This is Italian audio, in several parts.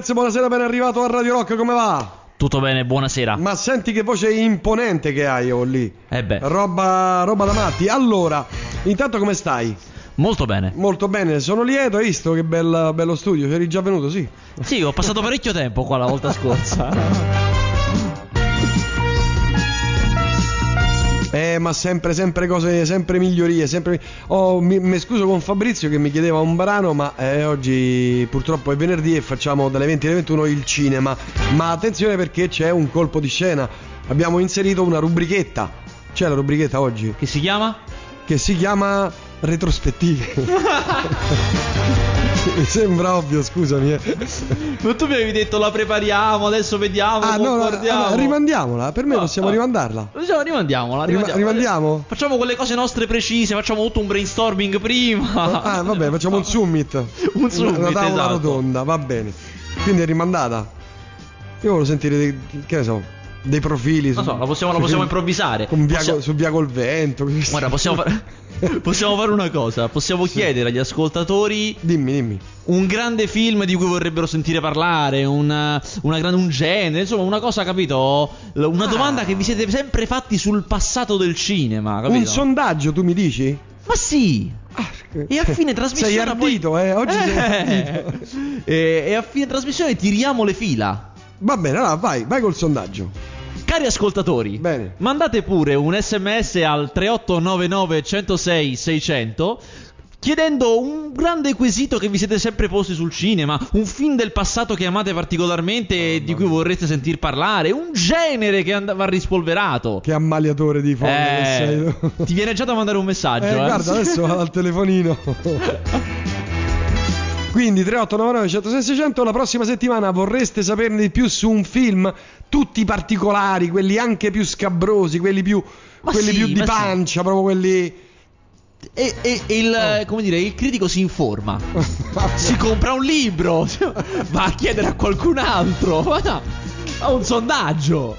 Vasquez, buonasera, ben arrivato a Radio Rock, come va? Tutto bene, buonasera. Ma senti che voce imponente che hai oh, lì. Eh beh, Roba, roba da matti. Allora, intanto come stai? molto bene. Molto bene, sono lieto, hai visto che bel- bello studio? C'eri già venuto, sì. Sì, ho passato parecchio tempo qua la volta scorsa. Eh, ma sempre, sempre cose, sempre migliorie, sempre... Oh, mi, mi scuso con Fabrizio che mi chiedeva un brano, ma eh, oggi purtroppo è venerdì e facciamo dalle 20 alle 21 il cinema. Ma attenzione perché c'è un colpo di scena. Abbiamo inserito una rubrichetta. C'è la rubrichetta oggi? Che si chiama? che si chiama retrospettive. Mi sembra ovvio, scusami. eh. Ma tu mi avevi detto la prepariamo, adesso vediamo, Ah, no, allora, rimandiamola. Per me No, possiamo no. rimandarla. Diciamo, rimandiamola, Rima- rimandiamola. rimandiamo? Facciamo quelle cose nostre precise, facciamo tutto un brainstorming prima. Ah, vabbè, facciamo un summit. Un summit, Una tavola esatto. rotonda, va bene. Quindi è rimandata. Io volevo sentire dei, che ne so, dei profili. Non su- so, la possiamo, la possiamo improvvisare. Con via, Possiamo- Su via col vento. Guarda, possiamo fare... possiamo fare una cosa. Possiamo chiedere agli ascoltatori Dimmi, dimmi. un grande film di cui vorrebbero sentire parlare, una, una gran- un genere, insomma, una cosa, capito? Una Ah. domanda che vi siete sempre fatti sul passato del cinema, Un capito? sondaggio, tu mi dici? Ma sì! Ah, E a fine trasmissione. Sei ardito, poi- eh? Oggi sei Eh. ardito. e, e a fine trasmissione tiriamo le fila. Va bene, allora vai, vai col sondaggio. Cari ascoltatori, Bene. mandate pure un sms al 3899 106 600 chiedendo un grande quesito che vi siete sempre posti sul cinema, un film del passato che amate particolarmente e di cui vorreste sentir parlare, un genere che and- va rispolverato. Che ammaliatore di sei Eh, ti viene già da mandare un messaggio, Eh, eh? guarda, adesso vado al telefonino. Quindi 3899 106 600 la prossima settimana vorreste saperne di più su un film, tutti particolari, quelli anche più scabrosi, quelli più, Ma quelli sì, più di ma sì. pancia, proprio quelli... E, e- e il, Oh. come dire, il critico si informa. si compra un libro, va a chiedere a qualcun altro, va a- fa un sondaggio.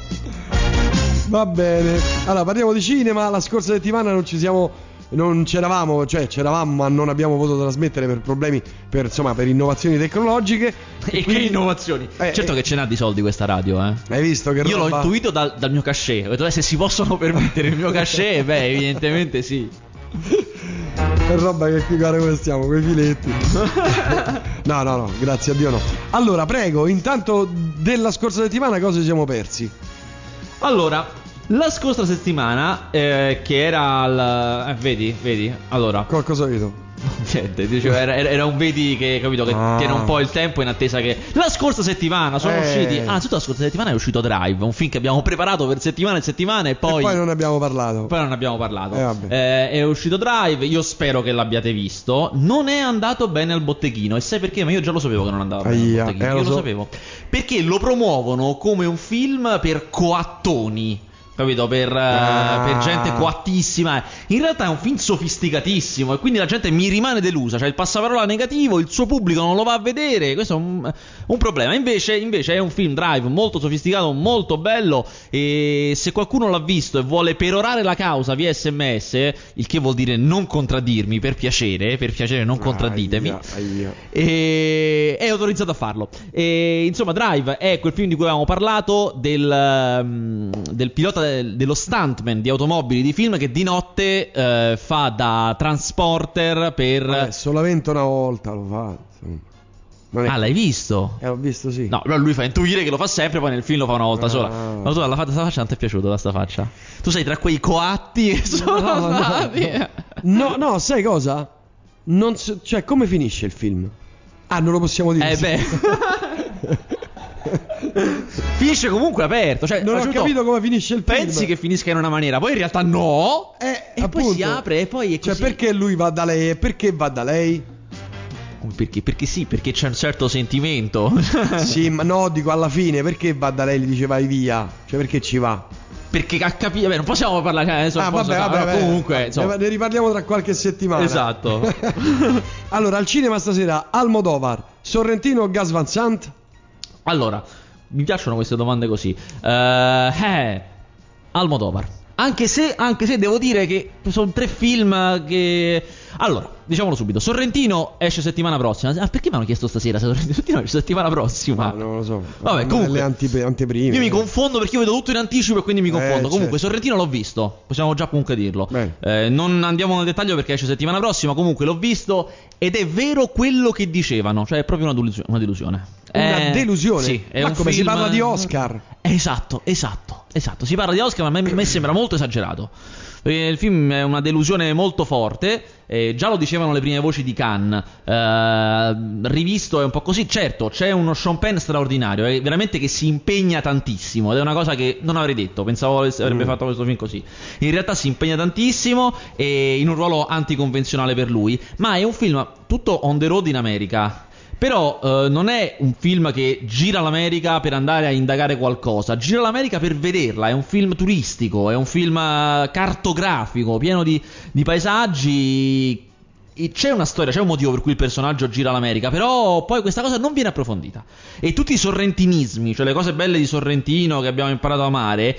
Va bene. Allora, parliamo di cinema. La scorsa settimana non ci siamo. Non c'eravamo, cioè c'eravamo, ma non abbiamo potuto trasmettere per problemi, per, insomma, per innovazioni tecnologiche. E che quindi- innovazioni. Eh, certo eh, che ce n'ha di soldi questa radio, eh. Hai visto che Io l'ho roba- intuito dal, dal mio cachet. Ho detto, eh, se si possono permettere il mio cachet, beh, evidentemente sì. Che roba che qui guarda come stiamo, quei filetti. no, no, no, grazie a Dio no. Allora, prego, intanto della scorsa settimana cosa ci siamo persi? Allora, la scorsa settimana, eh, che era al. eh, vedi, vedi. Allora, Qualcosa vedo. Niente, dicevo, era, era- era un vedi che capito che Ah. tiene un po' il tempo in attesa che. La scorsa settimana sono Eh. usciti. Anzitutto, la scorsa settimana è uscito Drive, un film che abbiamo preparato per settimane e settimane e poi. e poi non ne abbiamo parlato. poi non abbiamo parlato. Eh, vabbè. Eh, è uscito Drive, io spero che l'abbiate visto. Non è andato bene al botteghino. E sai perché? Ma io già lo sapevo che non andava bene Aia, al botteghino. eh, io lo lo so. sapevo. Perché lo promuovono come un film per coattoni. Capito? Per, eh, Ah. per gente coattissima. In realtà è un film sofisticatissimo. E quindi la gente mi rimane delusa. Cioè, il passaparola negativo, il suo pubblico non lo va a vedere. Questo è un, un problema. Invece, invece è un film drive molto sofisticato, molto bello. E se qualcuno l'ha visto e vuole perorare la causa via sms, il che vuol dire non contraddirmi, per piacere, per piacere, non contradditemi. Aia, aia. E è autorizzato a farlo. E, insomma, Drive è quel film di cui avevamo parlato del, um, del pilota del- dello stuntman di automobili di film che di notte eh, fa da transporter per. Vabbè, solamente una volta lo fa. è- Ah, l'hai visto? Eh, ho visto sì. No, però lui fa intuire che lo fa sempre, poi nel film lo fa una volta Ah. sola. Ma tu la fa- faccia non ti è piaciuta questa faccia? Tu sei tra quei coatti che sono No, no, stati. No, no, sai cosa? Non so- cioè, come finisce il film? Ah, non lo possiamo dire. Eh beh. Finisce comunque aperto. Cioè, Non ho capito come finisce il film. Pensi che finisca in una maniera, poi in realtà no. Eh, E poi si apre e poi è Cioè, così. perché lui va da lei e perché va da lei? Perché? Perché sì, perché c'è un certo sentimento. sì, ma no, dico alla fine, perché va da lei e gli dice vai via? Cioè, perché ci va? perché ha capito. Vabbè, non possiamo parlare. eh, Adesso ah, non posso vabbè, vabbè, vabbè. Comunque, Ne- insomma. ne riparliamo tra qualche settimana. Esatto. allora, al cinema stasera Almodovar, Sorrentino o Gas Van Sant? Allora, mi piacciono queste domande così. Eh, eh, Almodovar. Anche se, anche se devo dire che sono tre film che. Allora, diciamolo subito: Sorrentino esce settimana prossima. Ah, perché mi hanno chiesto stasera? se Sorrentino esce settimana prossima. Ma non lo so. Vabbè, comunque. Le antipe- anteprime. Io mi confondo perché io vedo tutto in anticipo e quindi mi confondo. certo. comunque, Sorrentino l'ho visto. Possiamo già comunque dirlo. Eh, non andiamo nel dettaglio perché esce settimana prossima. Comunque, l'ho visto ed è vero quello che dicevano. Cioè, è proprio una, delusio- una delusione. Una Eh, delusione? Sì, è Ma un come si film- parla di Oscar? Esatto, esatto, esatto. Si parla di Oscar, ma a me, a me sembra molto esagerato. Perché il film è una delusione molto forte. eh, già lo dicevano le prime voci di Cannes. eh, rivisto è un po' così. Certo, c'è uno Sean Penn straordinario. È veramente che si impegna tantissimo. Ed è una cosa che non avrei detto. Pensavo avrebbe Mm. fatto questo film così. In realtà si impegna tantissimo. E in un ruolo anticonvenzionale per lui. Ma è un film tutto on the road in America. Però eh, non è un film che gira l'America per andare a indagare qualcosa, gira l'America per vederla, è un film turistico, è un film eh, cartografico, pieno di, di paesaggi. C'è una storia, c'è un motivo per cui il personaggio gira l'America, però poi questa cosa non viene approfondita. E tutti i sorrentinismi, cioè le cose belle di Sorrentino che abbiamo imparato a amare,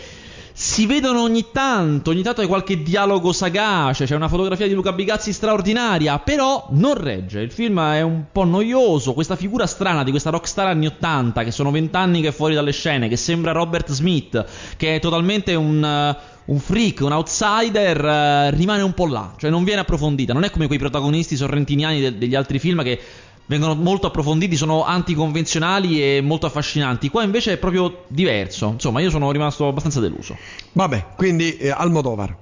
si vedono ogni tanto, ogni tanto c'è qualche dialogo sagace, c'è una fotografia di Luca Bigazzi straordinaria, però non regge, il film è un po' noioso, questa figura strana di questa rockstar anni 80 che sono vent'anni che è fuori dalle scene, che sembra Robert Smith, che è totalmente un... eh, un freak, un outsider, eh, rimane un po' là, cioè non viene approfondita. Non è come quei protagonisti sorrentiniani de- degli altri film che vengono molto approfonditi, sono anticonvenzionali e molto affascinanti. Qua invece è proprio diverso. Insomma, io sono rimasto abbastanza deluso. Vabbè, quindi eh, Almodovar.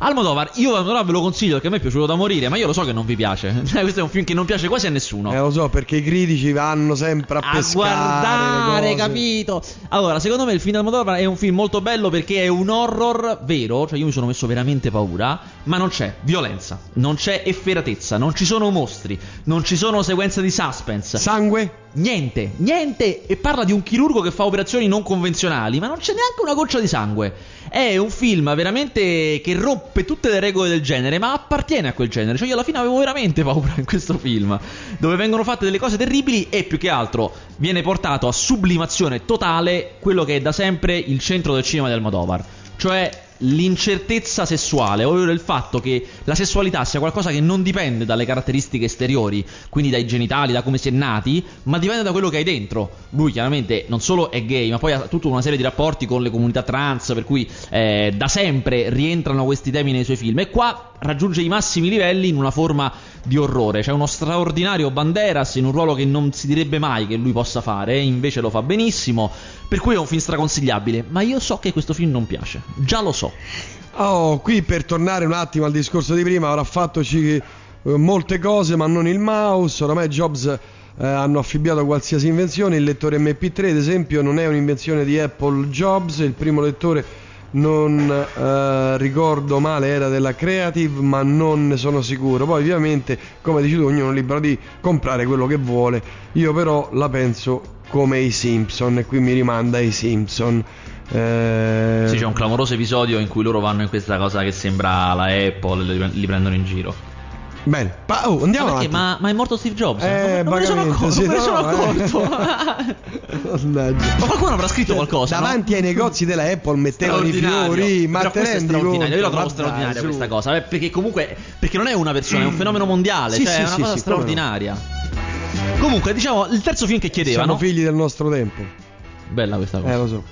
Almodovar, io Almodovar ve lo consiglio perché a me è piaciuto da morire, ma io lo so che non vi piace. Questo è un film che non piace quasi a nessuno. Eh, lo so, perché i critici vanno sempre a, a pescare guardare, capito? Allora, secondo me il film di Almodovar è un film molto bello perché è un horror vero, cioè io mi sono messo veramente paura, ma non c'è violenza, non c'è efferatezza, non ci sono mostri, non ci sono sequenze di suspense. Sangue? Niente, niente. E parla di un chirurgo che fa operazioni non convenzionali, ma non c'è neanche una goccia di sangue. È un film veramente che rompe tutte le regole del genere, ma appartiene a quel genere. Cioè, io alla fine avevo veramente paura in questo film, dove vengono fatte delle cose terribili e più che altro viene portato a sublimazione totale quello che è da sempre il centro del cinema di Almodovar. Cioè l'incertezza sessuale, ovvero il fatto che la sessualità sia qualcosa che non dipende dalle caratteristiche esteriori, quindi dai genitali, da come si è nati, ma dipende da quello che hai dentro. Lui chiaramente non solo è gay, ma poi ha tutta una serie di rapporti con le comunità trans, per cui eh, da sempre rientrano questi temi nei suoi film. E qua raggiunge i massimi livelli in una forma di orrore. C'è uno straordinario Banderas in un ruolo che non si direbbe mai che lui possa fare, invece lo fa benissimo. Per cui è un film straconsigliabile. Ma io so che questo film non piace. Già lo so. Oh, qui per tornare un attimo al discorso di prima, avrà fattoci eh, molte cose, ma non il mouse. Oramai Jobs eh, hanno affibbiato qualsiasi invenzione. Il lettore MP3, ad esempio, non è un'invenzione di Apple Jobs. Il primo lettore, non eh, ricordo male, era della Creative, ma non ne sono sicuro. Poi, ovviamente, come dici tu, ognuno è libero di comprare quello che vuole. Io, però, la penso come i Simpson, e qui mi rimanda ai Simpson. Eh, Sì, c'è un clamoroso episodio in cui loro vanno in questa cosa che sembra la Apple, li prendono in giro. Bene, pa- oh, andiamo ma, perché? Ma, ma è morto Steve Jobs? Eh, non, non me ne sono accorto. sì, ne sono no, eh. accorto. Ma qualcuno avrà scritto qualcosa? no? Davanti ai negozi della Apple mettevano i fiori, ma Però te questo è straordinario. Io la trovo dai, straordinaria questa cosa. eh, Perché comunque. Perché non è una persona, è un fenomeno mondiale. Sì, cioè, sì, è una sì, cosa no. straordinaria. Comunque, diciamo, il terzo film che chiedevano. Siamo figli del nostro tempo. Bella questa cosa. Eh, lo so.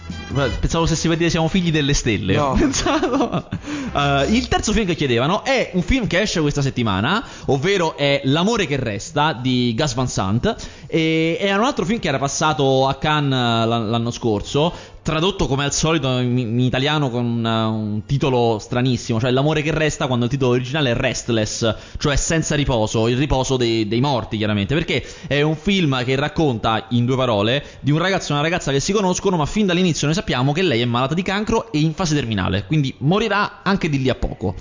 Pensavo se si vedeva siamo figli delle stelle. No. Ho pensato. Eh, il terzo film che chiedevano è un film che esce questa settimana, ovvero è L'amore che resta di Gus Van Sant. E è un altro film che era passato a Cannes eh, l'an- l'anno scorso. Tradotto come al solito in, in italiano con un, un titolo stranissimo, cioè L'amore che resta, quando il titolo originale è Restless, cioè senza riposo, il riposo dei, dei morti, chiaramente. Perché è un film che racconta, in due parole, di un ragazzo e una ragazza che si conoscono, ma fin dall'inizio noi sappiamo che lei è malata di cancro e in fase terminale, quindi morirà anche di lì a poco.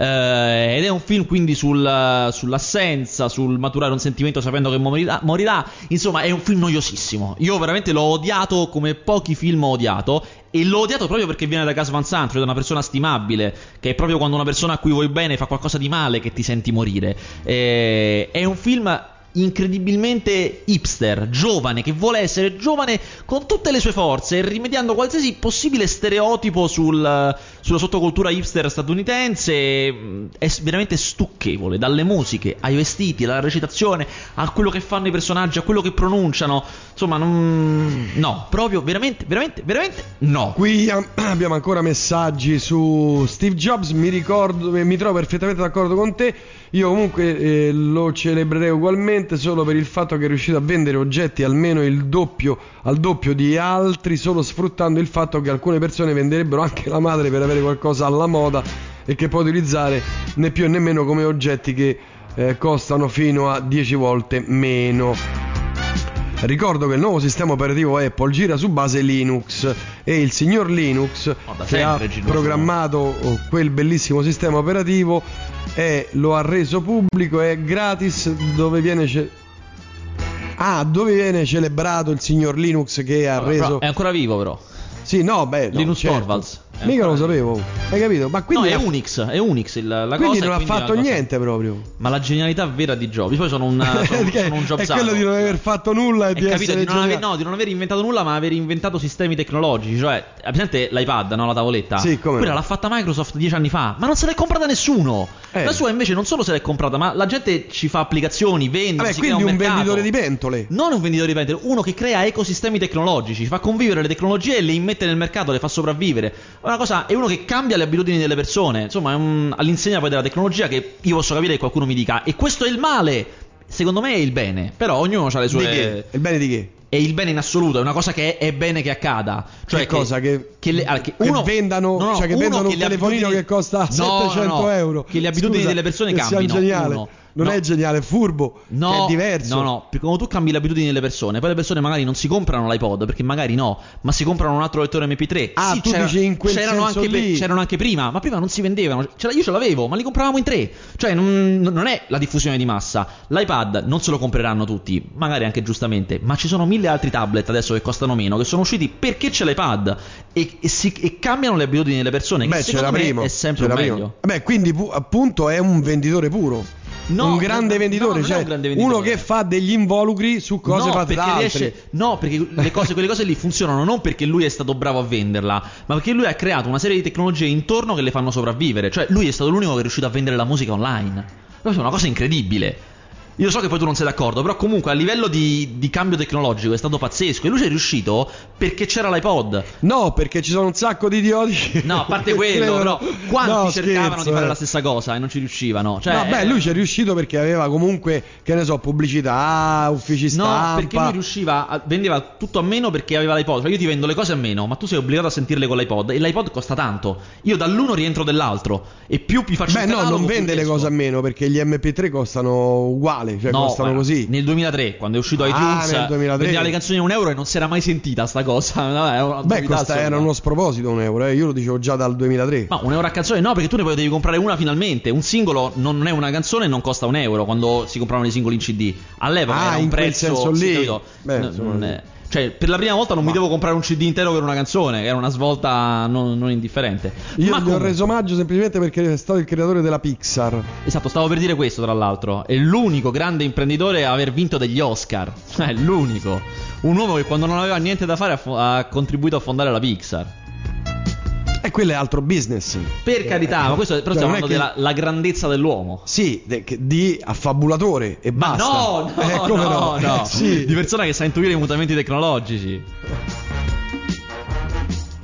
Eh, ed è un film quindi sul- sull'assenza, sul maturare un sentimento sapendo che morirà, morirà. Insomma, è un film noiosissimo. Io veramente l'ho odiato come pochi film ho odiato. E l'ho odiato proprio perché viene da Gas Van Sant, cioè da una persona stimabile, che è proprio quando una persona a cui vuoi bene fa qualcosa di male che ti senti morire. Eh, è un film incredibilmente hipster, giovane, che vuole essere giovane con tutte le sue forze, rimediando qualsiasi possibile stereotipo sul, sulla sottocultura hipster statunitense. mm, È veramente stucchevole, dalle musiche ai vestiti, alla recitazione, a quello che fanno i personaggi, a quello che pronunciano. Insomma, non... no, proprio veramente, veramente, veramente no. Qui am- abbiamo ancora messaggi su Steve Jobs, mi ricordo, mi trovo perfettamente d'accordo con te, io comunque eh, lo celebrerei ugualmente solo per il fatto che è riuscito a vendere oggetti almeno il doppio, al doppio di altri, solo sfruttando il fatto che alcune persone venderebbero anche la madre per avere qualcosa alla moda e che può utilizzare né più né meno come oggetti che eh, costano fino a 10 volte meno. Ricordo che il nuovo sistema operativo Apple gira su base Linux e il signor Linux Oh, che ha programmato oh, quel bellissimo sistema operativo e lo ha reso pubblico è gratis dove viene ce- Ah, dove viene celebrato il signor Linux che ha Però reso è ancora vivo, però. Sì, no, beh, no, Linus certo. Torvalds. È Mica lo ancora sapevo. Hai capito? Ma quindi no, è Unix, è Unix il- la quindi cosa. non ha quindi fatto la cosa- niente proprio. Ma la genialità vera di Jobs. Poi sono un, sono, Perché sono un è Jobsano. quello di non aver fatto nulla e È di capito, essere di non, aver, geniale. no, di non aver inventato nulla, ma aver inventato sistemi tecnologici. Cioè, hai presente l'iPad, no? La tavoletta? Sì, come Quella no. l'ha fatta Microsoft dieci anni fa, ma non se l'è comprata nessuno. Eh. La sua invece non solo se l'è comprata, ma la gente ci fa applicazioni, vende, Vabbè, si crea quindi un, mercato. venditore di pentole. Non un venditore di pentole, uno che crea ecosistemi tecnologici, fa convivere le tecnologie e le immette nel mercato, le fa sopravvivere. Una cosa, è uno che cambia le abitudini delle persone. Insomma, è un, all'insegna poi della tecnologia che io posso capire che qualcuno mi dica, e questo è il male. Secondo me è il bene, però ognuno ha le sue. Di che? Il bene di che? È il bene in assoluto, è una cosa che è, è bene che accada. Cioè Che cosa? Che- le- allora, che che uno, vendano- no, no, cioè che uno vendano un le telefonino abitudini- che costa No, no, 700 no, euro. Che le abitudini Scusa, delle persone che cambino. uno. Non No. è geniale, è furbo. No, è diverso. No, no, perché quando tu cambi le abitudini delle persone, poi le persone magari non si comprano l'iPod, perché magari no, ma si comprano un altro lettore MP3. Ah, Sì, tu c'era- dici in quel c'erano, anche pe- c'erano anche prima, ma prima non si vendevano. C'era- io ce l'avevo, ma li compravamo in tre. Cioè, non, non è la diffusione di massa. L'iPad non se lo compreranno tutti, magari anche giustamente, ma ci sono mille altri tablet adesso che costano meno, che sono usciti perché c'è l'iPad e, e si- e cambiano le abitudini delle persone. Beh, che c'era prima. è sempre c'era meglio. prima. Beh, quindi pu- appunto è un venditore puro. No, un grande no, venditore, no, cioè un grande venditore. uno che fa degli involucri su cose fatte da altri. riesce- no, perché le cose, quelle cose lì funzionano non perché lui è stato bravo a venderla, ma perché lui ha creato una serie di tecnologie intorno che le fanno sopravvivere. Cioè, lui è stato l'unico che è riuscito a vendere la musica online. Questa è una cosa incredibile. Io so che poi tu non sei d'accordo, però comunque a livello di, di cambio tecnologico è stato pazzesco. E lui ci è riuscito perché c'era l'iPod. No, perché ci sono un sacco di idioti. No, a parte quello, però, quanti No, cercavano scherzo, di fare eh. la stessa cosa e non ci riuscivano? Cioè, no, beh, eh, lui ci è riuscito perché aveva comunque, che ne so, pubblicità, uffici stampa. No, perché lui riusciva, a- vendeva tutto a meno perché aveva l'iPod. Cioè io ti vendo le cose a meno, ma tu sei obbligato a sentirle con l'iPod e l'iPod costa tanto. Io dall'uno rientro dell'altro e più mi faccio Beh, no, non vende le cose a meno perché gli MP3 costano uguale, cioè No, costano guarda, così. Nel 2003, quando è uscito Ah, iTunes, 2003. vendeva le canzoni a un euro e non si era mai sentita sta cosa. Una Beh, costa, era uno sproposito un euro, eh. io lo dicevo già dal 2003. Ma un euro a canzone no, perché tu ne poi devi comprare una finalmente. Un singolo non è una canzone e non costa un euro quando si compravano i singoli in CD. All'epoca Ah, era un prezzo. sì, lì. capito? Beh, insomma, sì. Cioè, per la prima volta non mi Ma- devo comprare un CD intero per una canzone, che era una svolta non, non indifferente. Io Ma gli ho reso omaggio semplicemente perché è stato il creatore della Pixar. Esatto, stavo per dire questo, tra l'altro. È l'unico grande imprenditore a aver vinto degli Oscar. È l'unico. Un uomo che quando non aveva niente da fare ha, fo- ha contribuito a fondare la Pixar. E quello è altro business. Per carità, ma questo però Cioè, stiamo parlando che- della la grandezza dell'uomo. Sì, de- di affabulatore e Ma basta. no, no, Eh, come no, no. Sì. Di persona che sa intuire i mutamenti tecnologici.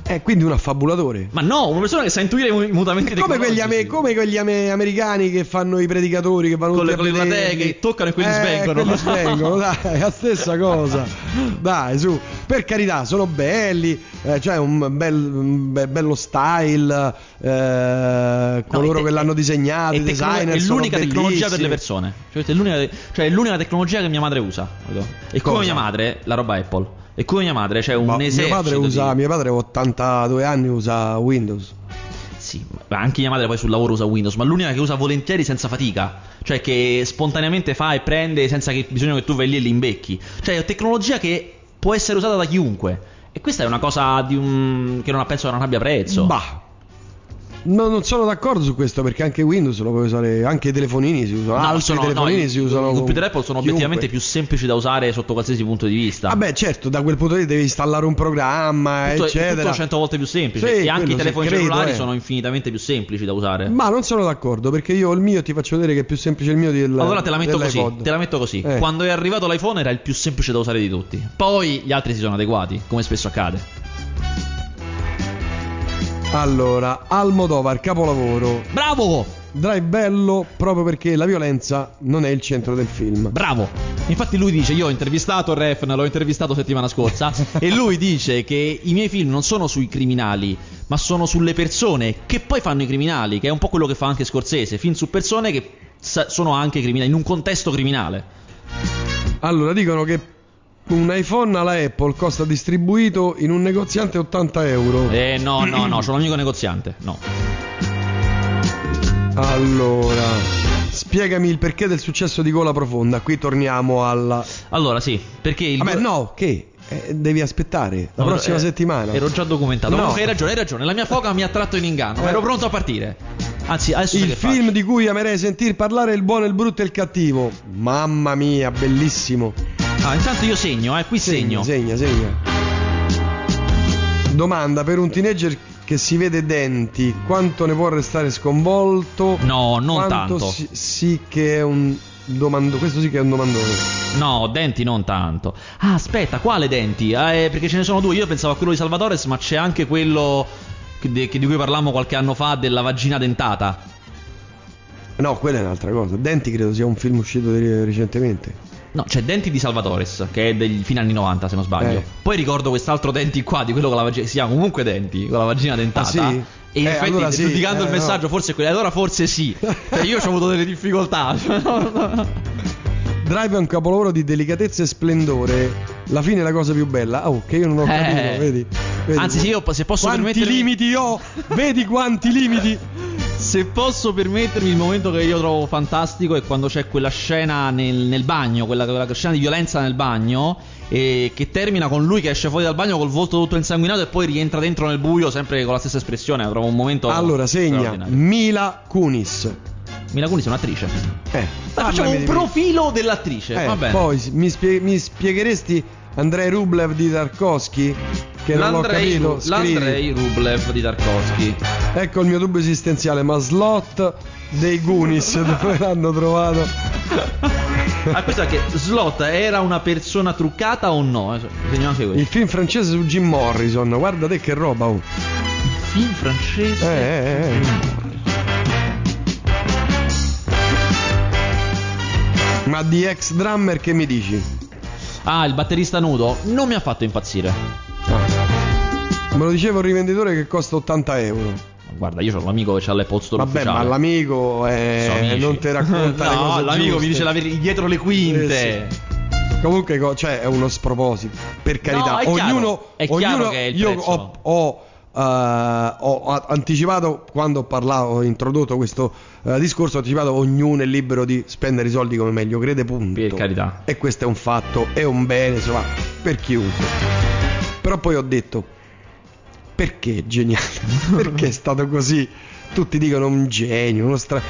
Eh, quindi un affabulatore. Ma no, una persona che sa intuire i mu- i mutamenti È come quegli, ame- come quegli ame- americani che fanno i predicatori che vanno Con le- vederli. che toccano e quelli Eh, svengono. quelli svengono, dai, è la stessa cosa. Dai, su. Per carità, sono belli, eh, cioè un, bel, un be- bello style, eh, coloro è te- che l'hanno è- disegnato, è, i designer è l'unica tecnologia per le persone. Cioè, è l'unica, cioè, è l'unica tecnologia che mia madre usa. E come mia madre, la roba Apple. E come mia madre c'è un Ma esercito. mio padre di- usa, mio padre ha 82 anni usa Windows. Sì, ma anche mia madre poi sul lavoro usa Windows, ma l'unica che usa volentieri senza fatica. Cioè che spontaneamente fa e prende senza che bisogna che tu vai lì e li imbecchi. Cioè è tecnologia che può essere usata da chiunque. E questa è una cosa di un... che non penso che non abbia prezzo. Bah. No, non sono d'accordo su questo perché anche Windows lo puoi usare, anche i telefonini si usano, No, altri sono- no, telefonini i- si usano. I computer Apple sono chiunque. obiettivamente più semplici da usare sotto qualsiasi punto di vista. Vabbè, certo, da quel punto di vista devi installare un programma, tutto, eccetera. tutto cento volte più semplice. Sì, e anche i telefoni credo, cellulari eh. sono infinitamente più semplici da usare. Ma non sono d'accordo perché io ho il mio ti faccio vedere che è più semplice il mio del Allora te la metto così, te la metto così. Eh. Quando è arrivato l'iPhone era il più semplice da usare di tutti. Poi gli altri si sono adeguati, come spesso accade. Allora, Almodovar, capolavoro. Bravo! Drive bello proprio perché la violenza non è il centro del film. Bravo! Infatti lui dice, io ho intervistato Refn, l'ho intervistato settimana scorsa, e lui dice che i miei film non sono sui criminali, ma sono sulle persone che poi fanno i criminali, che è un po' quello che fa anche Scorsese, film su persone che sono anche criminali, in un contesto criminale. Allora, dicono che un iPhone alla Apple costa distribuito in un negoziante 80 euro. Eh no, no, no, un amico negoziante, no. Allora, spiegami il perché del successo di Gola Profonda. Qui torniamo alla. Allora sì, perché il... Vabbè, no, che? Eh, devi aspettare la No, prossima eh, settimana. Ero già documentato. No. Comunque hai ragione, hai ragione. La mia foca mi ha tratto in inganno. Eh. Ero pronto a partire. Anzi, adesso Il film faccio? di cui amerei sentir parlare è il buono, il brutto e il cattivo. Mamma mia, bellissimo. Ah, intanto io segno, eh, qui segno. Segna, segna. Domanda per un teenager che si vede denti, quanto ne può restare sconvolto? No, non Quanto tanto. Sì, sì che è un domando, questo sì che è un domandone. No, denti non tanto. Ah, aspetta, quale denti? Ah, eh, perché ce ne sono due. Io pensavo a quello di Salvatores, ma c'è anche quello che- di, che- di cui parlammo qualche anno fa della vagina dentata. No, quella è un'altra cosa. Denti credo sia un film uscito di- recentemente. No, c'è Denti di Salvatores, che è degli fine anni 90, se non sbaglio. Eh. Poi ricordo quest'altro Denti qua, di quello con la vagina. Si chiama comunque Denti, con la vagina dentata. Ah, sì? E in Eh, effetti, allora sì, giudicando eh, il messaggio, no. forse quello. Allora forse sì. Cioè, io ho avuto delle difficoltà. Drive è un capolavoro di delicatezza e splendore. La fine è la cosa più bella. Oh, che io non ho Eh. capito, vedi? Vedi? Anzi, sì, io se posso Quanti permettermi. limiti ho? Vedi quanti limiti? Se posso permettermi, il momento che io trovo fantastico è quando c'è quella scena nel, nel bagno, quella, quella scena di violenza nel bagno, e che termina con lui che esce fuori dal bagno col volto tutto insanguinato e poi rientra dentro nel buio, sempre con la stessa espressione. Trovo un momento. Allora, segna. Mila Kunis. Mila Kunis è un'attrice. Eh, facciamo un profilo dell'attrice. Eh, Va bene. poi mi, spie- mi spiegheresti Andrei Rublev di Tarkovsky? Che non l'ho L'Andrei, capito. Ru- Scrivi. l'Andrei Rublev di Tarkovsky. Ecco il mio dubbio esistenziale, ma slot dei Goonies dove l'hanno trovato? Ah, questo è che Slot era una persona truccata o no? Eh, Segno anche questo. Il film francese su Jim Morrison, guarda te che roba. oh. film francese. Eh, eh, eh. Ma di ex drummer che mi dici? Ah, il batterista nudo non mi ha fatto impazzire. Me lo diceva un rivenditore che costa 80 euro. Guarda, io ho l'amico che c'ha l'Apple Store Vabbè, ufficiale. ma l'amico eh, Sono amici. non ti racconta no, l'amico giuste. mi dice la verità dietro le quinte. Eh, Comunque, co- cioè, è uno sproposito. Per carità, è chiaro, ognuno. è chiaro ognuno che è il io prezzo. ho, ho, eh, ho a- anticipato quando ho parlato, ho introdotto questo eh, discorso. Ho anticipato ognuno è libero di spendere i soldi come meglio crede, punto. Per carità. E questo è un fatto, è un bene, insomma, per chiunque. Però poi ho detto, perché geniale? perché è stato così? Tutti dicono un genio, uno stra...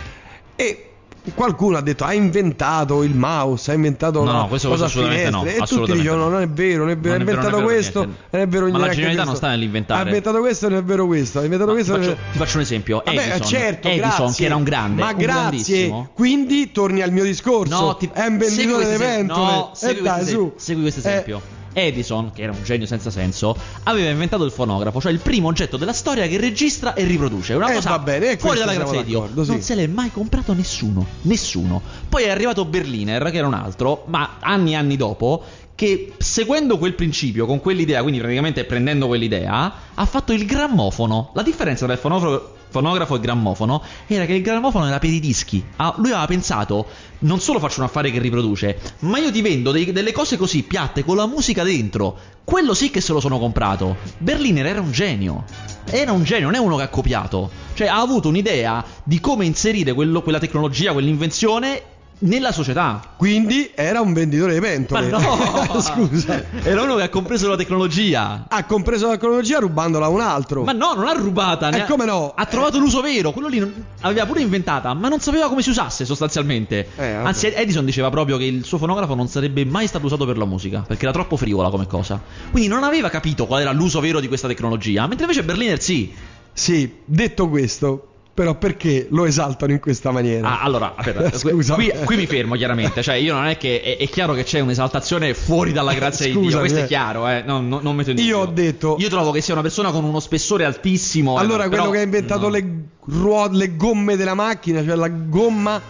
E qualcuno ha detto, ha inventato il mouse, ha inventato No, no, questo- cosa questo assolutamente no, finestre. E tutti dicono, no. non è vero, non è vero, Non ha è vero, inventato non è vero questo, niente. non è vero Ma la genialità non sta nell'inventare. Ha inventato questo, non è vero questo, ha inventato questo. Ti faccio, ti faccio un esempio. Vabbè, Edison, certo, Edison grazie. che era un grande, Ma un grazie. Quindi torni al mio discorso. No, ti- è un venditore di pentole. No, e segui dai, questo su. esempio. Segui questo Eh, esempio. Edison, che era un genio senza senso, aveva inventato il fonografo, cioè il primo oggetto della storia che registra e riproduce. Una Eh, cosa va bene, fuori dalla grazia di Dio. sì. Non se l'è mai comprato nessuno. Nessuno. Poi è arrivato Berliner, che era un altro, ma anni e anni dopo, che seguendo quel principio, con quell'idea, quindi praticamente prendendo quell'idea, ha fatto il grammofono. La differenza tra il fonografo, fonografo e grammofono era che il grammofono era per i dischi. Ah, lui aveva pensato, non solo faccio un affare che riproduce, ma io ti vendo dei- delle cose così piatte con la musica dentro. Quello sì che se lo sono comprato. Berliner era un genio. Era un genio, non è uno che ha copiato. Cioè ha avuto un'idea di come inserire quello- quella tecnologia, quell'invenzione nella società. Quindi era un venditore di pentole. Ma no! Scusa. Era uno che ha compreso la tecnologia. Ha compreso la tecnologia rubandola a un altro. Ma no, non l'ha rubata. ne Eh, ha- come no? Ha trovato l'uso vero. Quello lì non- aveva pure inventata, ma non sapeva come si usasse sostanzialmente. Eh. Anzi, Edison diceva proprio che il suo fonografo non sarebbe mai stato usato per la musica, perché era troppo frivola come cosa. Quindi non aveva capito qual era l'uso vero di questa tecnologia. Mentre invece Berliner sì. Sì, detto questo, però perché lo esaltano in questa maniera? Ah, allora, aspetta, Scusa. qui, qui mi fermo chiaramente. Cioè, io non è che. È, è chiaro che c'è un'esaltazione fuori dalla grazia di Dio. Questo eh. è chiaro, eh. No, no, non metto in Io dubbio. ho detto- Io trovo che sia una persona con uno spessore altissimo. eh, allora, però- quello che ha inventato no. le, ruo- le gomme della macchina, cioè la gomma,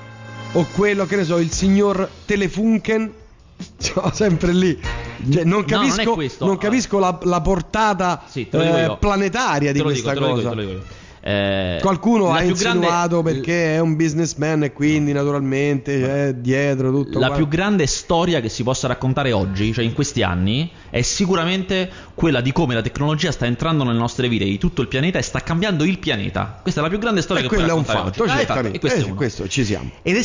o quello che ne so, il signor Telefunken, sono sempre lì. Cioè, non No, non capisco, non capisco la, la portata Sì, eh, io. planetaria di Te lo questa dico, te lo cosa. dico, te lo dico io. Eh, Qualcuno ha più grande- insinuato perché è un businessman e quindi naturalmente c'è dietro tutto. La qua- più grande storia che si possa raccontare oggi, cioè in questi anni, è sicuramente quella di come la tecnologia sta entrando nelle nostre vite di tutto il pianeta e sta cambiando il pianeta. Questa è la più grande storia E che puoi quello è un raccontare fatto, oggi. Ah, certamente. e questo è Eh, questo ci siamo. Ed è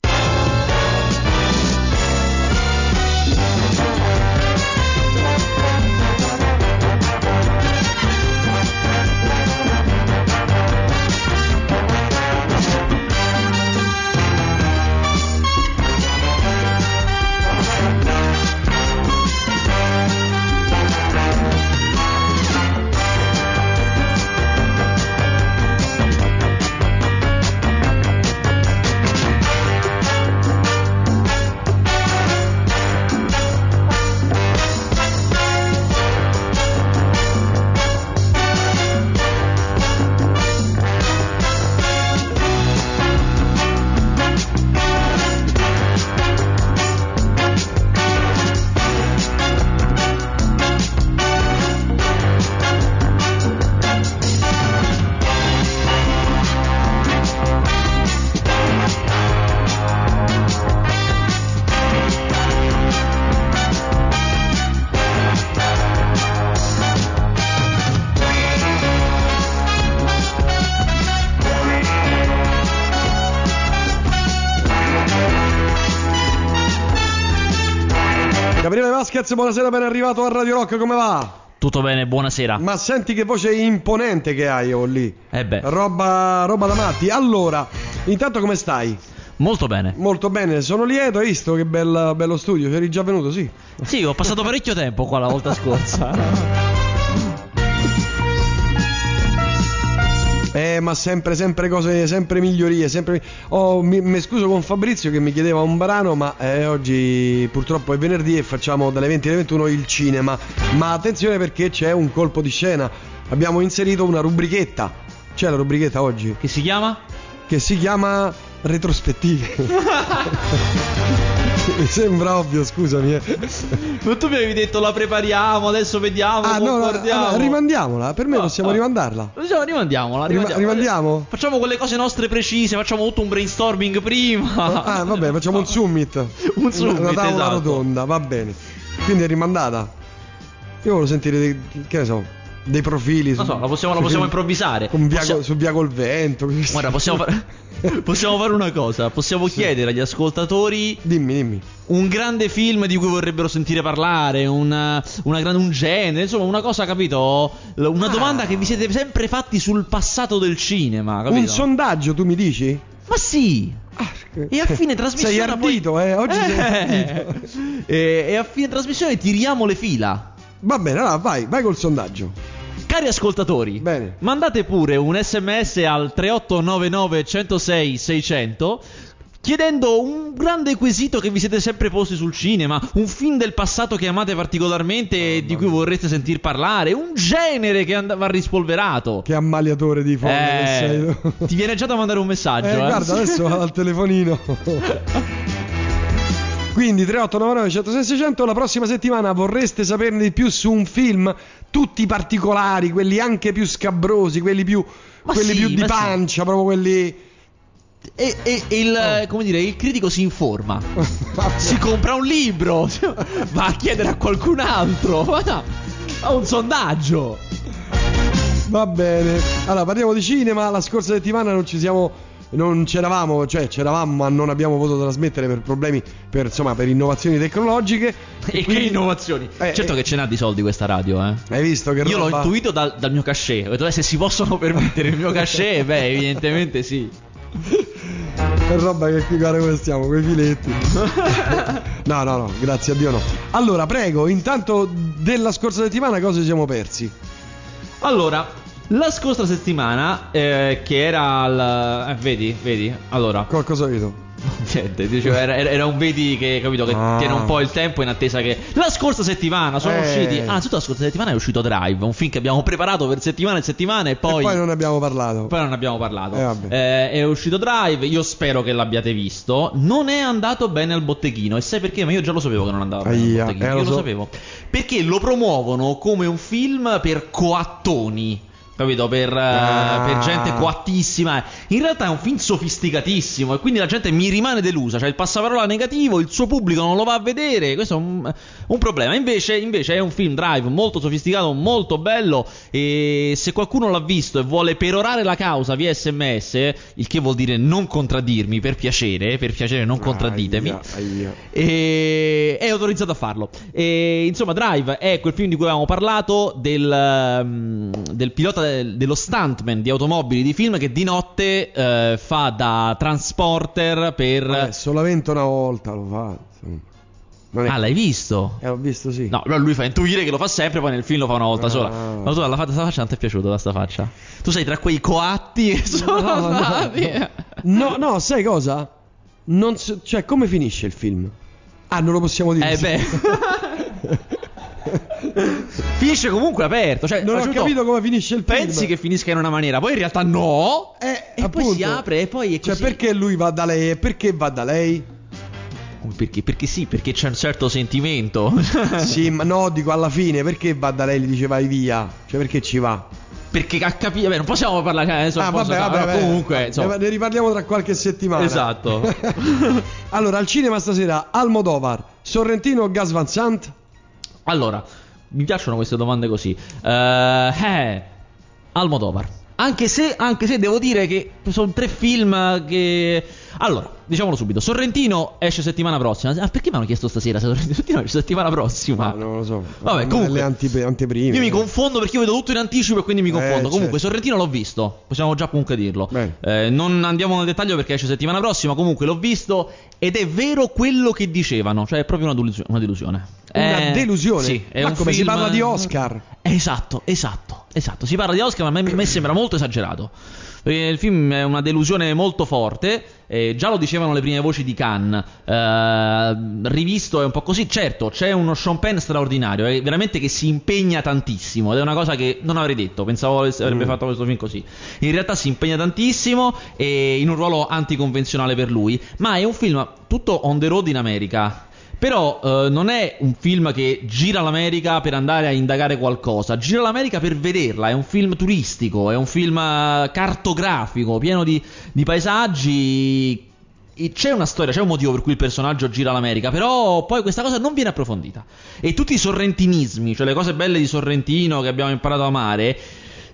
Vasquez, buonasera, ben arrivato a Radio Rock, come va? tutto bene, buonasera. Ma senti che voce imponente che hai oh, lì. Eh beh, Roba, roba da matti. Allora, intanto come stai? molto bene. Molto bene, sono lieto, hai visto che bel- bello studio, c'eri già venuto, sì. Sì, ho passato parecchio tempo qua la volta scorsa. Eh, ma sempre, sempre cose, sempre migliorie, sempre... Oh, mi, mi scuso con Fabrizio che mi chiedeva un brano, ma eh, oggi purtroppo è venerdì e facciamo dalle 20 alle 21 il cinema. Ma attenzione perché c'è un colpo di scena. Abbiamo inserito una rubrichetta. C'è la rubrichetta oggi? Che si chiama? Che si chiama Retrospettive. mi sembra ovvio, scusami. eh. Ma tu mi avevi detto la prepariamo, adesso vediamo, Ah, no, no, concordiamo. allora, rimandiamola. Per me No, possiamo no. rimandarla. Diciamo, rimandiamola, Rima- rimandiamo. rimandiamo? Facciamo quelle cose nostre precise, facciamo tutto un brainstorming prima. Ah, vabbè, facciamo un summit. Un summit, Una tavola esatto. rotonda, va bene. Quindi è rimandata. Io volevo sentire che ne so, dei profili. Non su- so, la possiamo, la possiamo improvvisare. Via, Possiamo- Su via col vento. Guarda, possiamo fare... possiamo fare una cosa. Possiamo chiedere agli ascoltatori Dimmi, dimmi. un grande film di cui vorrebbero sentire parlare, una, una gran- un genere, insomma, una cosa, capito? Una Ah. domanda che vi siete sempre fatti sul passato del cinema, capito? Un sondaggio, tu mi dici? Ma sì! Ah, E a fine trasmissione. Sei ardito, poi- eh? Oggi sei Eh. ardito. e, e a fine trasmissione tiriamo le fila. Va bene, allora vai, vai col sondaggio. Cari ascoltatori, Bene. mandate pure un sms al 3899 106 600 chiedendo un grande quesito che vi siete sempre posti sul cinema, un film del passato che amate particolarmente e di cui vorreste sentir parlare, un genere che and- va rispolverato. Che ammaliatore di fondo che sei Eh, ti viene già da mandare un messaggio, Eh, eh? guarda, adesso vado al telefonino. Quindi 3899 106 600 la prossima settimana vorreste saperne di più su un film, tutti particolari, quelli anche più scabrosi, quelli più, Ma quelli sì, più di ma sì. pancia, proprio quelli... E, e- e il, Oh. come dire, il critico si informa. si compra un libro, va a chiedere a qualcun altro, va a un sondaggio. Va bene. Allora, parliamo di cinema. La scorsa settimana non ci siamo non c'eravamo, cioè c'eravamo ma non abbiamo potuto trasmettere per problemi, per, insomma, per innovazioni tecnologiche. E che innovazioni? Eh, certo eh. che ce n'ha di soldi questa radio, eh. Hai visto che Io l'ho roba? intuito dal, dal mio cachet. Ho detto, eh, se si possono permettere il mio cachet, beh, evidentemente sì. Che roba che qui guarda come stiamo, quei filetti. no, no, no, grazie a Dio no. Allora, prego, intanto della scorsa settimana cosa ci siamo persi? Allora, la scorsa settimana, eh, che era al. eh, vedi, vedi. Allora, Qualcosa vedo. niente, dicevo, era, era- un vedi che, capito, che Ah. tiene un po' il tempo in attesa che. La scorsa settimana sono Eh. usciti. Anzitutto, la scorsa settimana è uscito Drive, un film che abbiamo preparato per settimane e settimane, e poi. e poi non ne abbiamo parlato. Poi non abbiamo parlato. Eh, vabbè. Eh, è uscito Drive, io spero che l'abbiate visto. Non è andato bene al botteghino. E sai perché? Ma io già lo sapevo che non andava bene Aia, al botteghino. eh, io lo lo so. sapevo. Perché lo promuovono come un film per coattoni. Capito? Per, eh, Ah. per gente coattissima. In realtà è un film sofisticatissimo. E quindi la gente mi rimane delusa. Cioè, il passaparola negativo, il suo pubblico non lo va a vedere. Questo è un, un problema. Invece, invece è un film Drive molto sofisticato, molto bello. E se qualcuno l'ha visto e vuole perorare la causa via sms, il che vuol dire non contraddirmi, per piacere, per piacere, non contradditemi. Aia, aia. E è autorizzato a farlo. E, insomma, Drive è quel film di cui avevamo parlato del, mm, del pilota del- dello stuntman di automobili di film che di notte eh, fa da transporter per. Vabbè, solamente una volta lo fa. è... Ah, l'hai visto? Eh, ho visto sì. No, però lui fa intuire che lo fa sempre, poi nel film lo fa una volta Ah. sola. Ma tu alla fa- sta faccia non ti è piaciuto da sta faccia? Tu sei tra quei coatti che sono No, no, stati. no, no, sai cosa? Non so- cioè, come finisce il film? Ah, non lo possiamo dire. Eh beh. Finisce comunque aperto. Cioè, non ho Giusto, capito come finisce il film. Pensi che finisca in una maniera, poi in realtà no. Eh, E poi appunto. si apre e poi è Cioè, così. perché lui va da lei e perché va da lei? Come Perché? Perché sì, perché c'è un certo sentimento. sì, ma no, dico alla fine, perché va da lei e gli dice vai via? Cioè, perché ci va? perché ha capito. Non possiamo parlare. cioè, adesso ah, vabbè, vabbè, vabbè. Comunque, insomma. Ne, ne riparliamo tra qualche settimana. Esatto. allora, al cinema stasera Almodovar, Sorrentino o Gas Van Sant? Allora, mi piacciono queste domande così. Eh, eh, Almodovar. Anche se, anche se devo dire che sono tre film che. Allora, diciamolo subito. Sorrentino esce settimana prossima. Ah, perché mi hanno chiesto stasera? se Sorrentino esce settimana prossima. Ma non lo so. Vabbè, comunque. Le antipe- anteprime. Io mi confondo perché io vedo tutto in anticipo e quindi mi Eh, confondo. Comunque, certo. Sorrentino l'ho visto. Possiamo già comunque dirlo. Eh, non andiamo nel dettaglio perché esce settimana prossima. Comunque, l'ho visto ed è vero quello che dicevano. Cioè, è proprio una, delusio- una delusione. Una Eh, delusione? Sì, è Ma come si film- parla di Oscar? Esatto, esatto, esatto. Si parla di Oscar, ma a me, sembra molto esagerato. Perché il film è una delusione molto forte. eh, già lo dicevano le prime voci di Cannes. eh, rivisto è un po' così. Certo, c'è uno Sean Penn straordinario. È veramente che si impegna tantissimo. Ed è una cosa che non avrei detto. Pensavo avrebbe Mm. fatto questo film così. In realtà si impegna tantissimo. E in un ruolo anticonvenzionale per lui. Ma è un film tutto on the road in America. Però eh, non è un film che gira l'America per andare a indagare qualcosa, gira l'America per vederla, è un film turistico, è un film eh, cartografico, pieno di, di paesaggi. C'è una storia, c'è un motivo per cui il personaggio gira l'America, però poi questa cosa non viene approfondita. E tutti i sorrentinismi, cioè le cose belle di Sorrentino che abbiamo imparato a amare,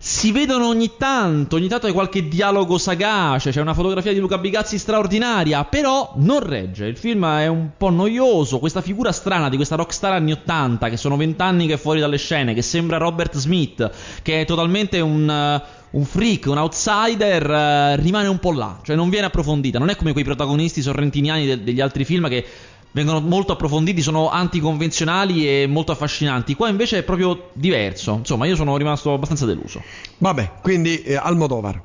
si vedono ogni tanto, ogni tanto c'è qualche dialogo sagace, c'è una fotografia di Luca Bigazzi straordinaria, però non regge, il film è un po' noioso, questa figura strana di questa rockstar anni 80 che sono vent'anni che è fuori dalle scene, che sembra Robert Smith, che è totalmente un... eh, un freak, un outsider, eh, rimane un po' là, cioè non viene approfondita, non è come quei protagonisti sorrentiniani de- degli altri film che vengono molto approfonditi, sono anticonvenzionali e molto affascinanti. Qua invece è proprio diverso. Insomma, io sono rimasto abbastanza deluso. Vabbè, quindi eh, Almodovar.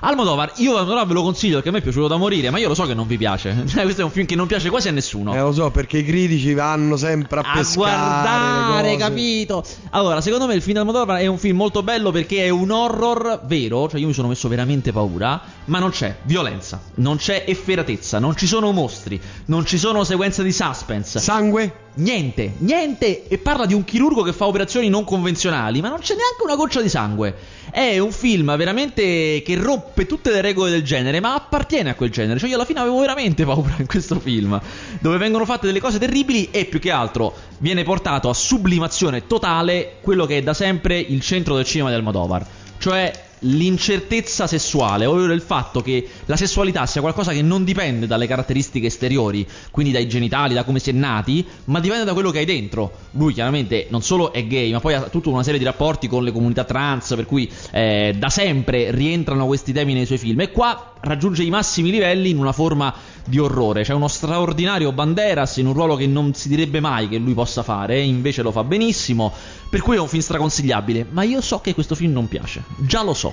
Almodovar, io Almodovar ve lo consiglio perché a me è piaciuto da morire, ma io lo so che non vi piace. Cioè, questo è un film che non piace quasi a nessuno. Eh, lo so, perché i critici vanno sempre a, a pescare guardare, capito? Allora, secondo me il film di Almodovar è un film molto bello perché è un horror vero, cioè io mi sono messo veramente paura, ma non c'è violenza, non c'è efferatezza, non ci sono mostri, non ci sono sequenze di suspense. Sangue? Niente, niente. E parla di un chirurgo che fa operazioni non convenzionali, ma non c'è neanche una goccia di sangue. È un film veramente che rompe tutte le regole del genere, ma appartiene a quel genere. Cioè, io alla fine avevo veramente paura in questo film, dove vengono fatte delle cose terribili e più che altro viene portato a sublimazione totale quello che è da sempre il centro del cinema del Almodovar. Cioè l'incertezza sessuale, ovvero il fatto che la sessualità sia qualcosa che non dipende dalle caratteristiche esteriori, quindi dai genitali, da come si è nati, ma dipende da quello che hai dentro. Lui chiaramente non solo è gay, ma poi ha tutta una serie di rapporti con le comunità trans, per cui eh, da sempre rientrano questi temi nei suoi film. E qua raggiunge i massimi livelli in una forma di orrore. C'è uno straordinario Banderas in un ruolo che non si direbbe mai che lui possa fare, invece lo fa benissimo. Per cui è un film straconsigliabile. Ma io so che questo film non piace. Già lo so.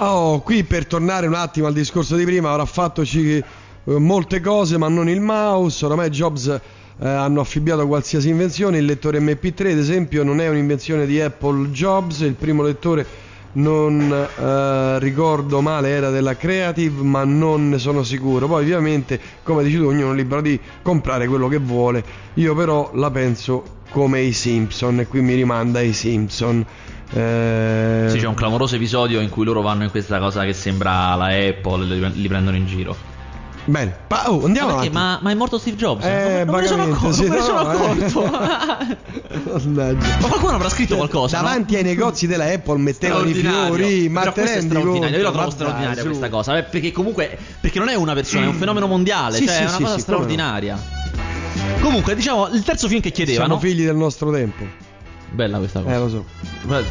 Oh, qui per tornare un attimo al discorso di prima, avrà fatto eh, molte cose, ma non il mouse. Oramai Jobs eh, hanno affibbiato qualsiasi invenzione. Il lettore MP3, ad esempio, non è un'invenzione di Apple Jobs. Il primo lettore non eh, ricordo male era della Creative ma non ne sono sicuro poi ovviamente come dici tu ognuno è libero di comprare quello che vuole io però la penso come i Simpson e qui mi rimanda ai Simpson eh... Sì, c'è un clamoroso episodio in cui loro vanno in questa cosa che sembra la Apple e li prendono in giro. Bene, pa- oh, andiamo ma, perché, ma, ma, è morto Steve Jobs? Eh, non, me ne sono accorto. Sì, non me ne sono no, accorto. Eh. ma qualcuno avrà scritto cioè, qualcosa. Davanti no? ai negozi della Apple mettevano i fiori, ma te rendi conto? Io la trovo straordinaria dai, questa cosa. Eh, perché comunque, perché non è una persona, è un fenomeno mondiale. Sì, cioè, sì, è una sì, cosa straordinaria. Comunque, diciamo, il terzo film che chiedevano. Siamo figli del nostro tempo. Bella questa cosa. Eh, lo so.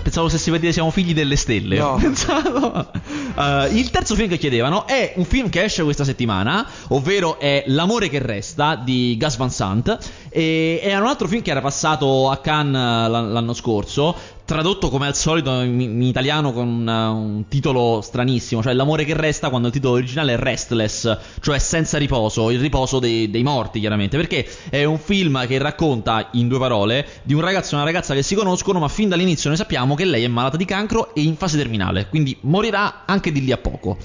Pensavo se si per dire siamo figli delle stelle. No. Pensavo. Uh, il terzo film che chiedevano è un film che esce questa settimana, ovvero è L'amore che resta di Gus Van Sant. E è un altro film che era passato a Cannes l'anno scorso tradotto come al solito in, in italiano con un, un, titolo stranissimo, cioè l'amore che resta quando il titolo originale è Restless, cioè senza riposo, il riposo dei, dei, morti chiaramente, perché è un film che racconta in due parole di un ragazzo e una ragazza che si conoscono, ma fin dall'inizio noi sappiamo che lei è malata di cancro e in fase terminale, quindi morirà anche di lì a poco.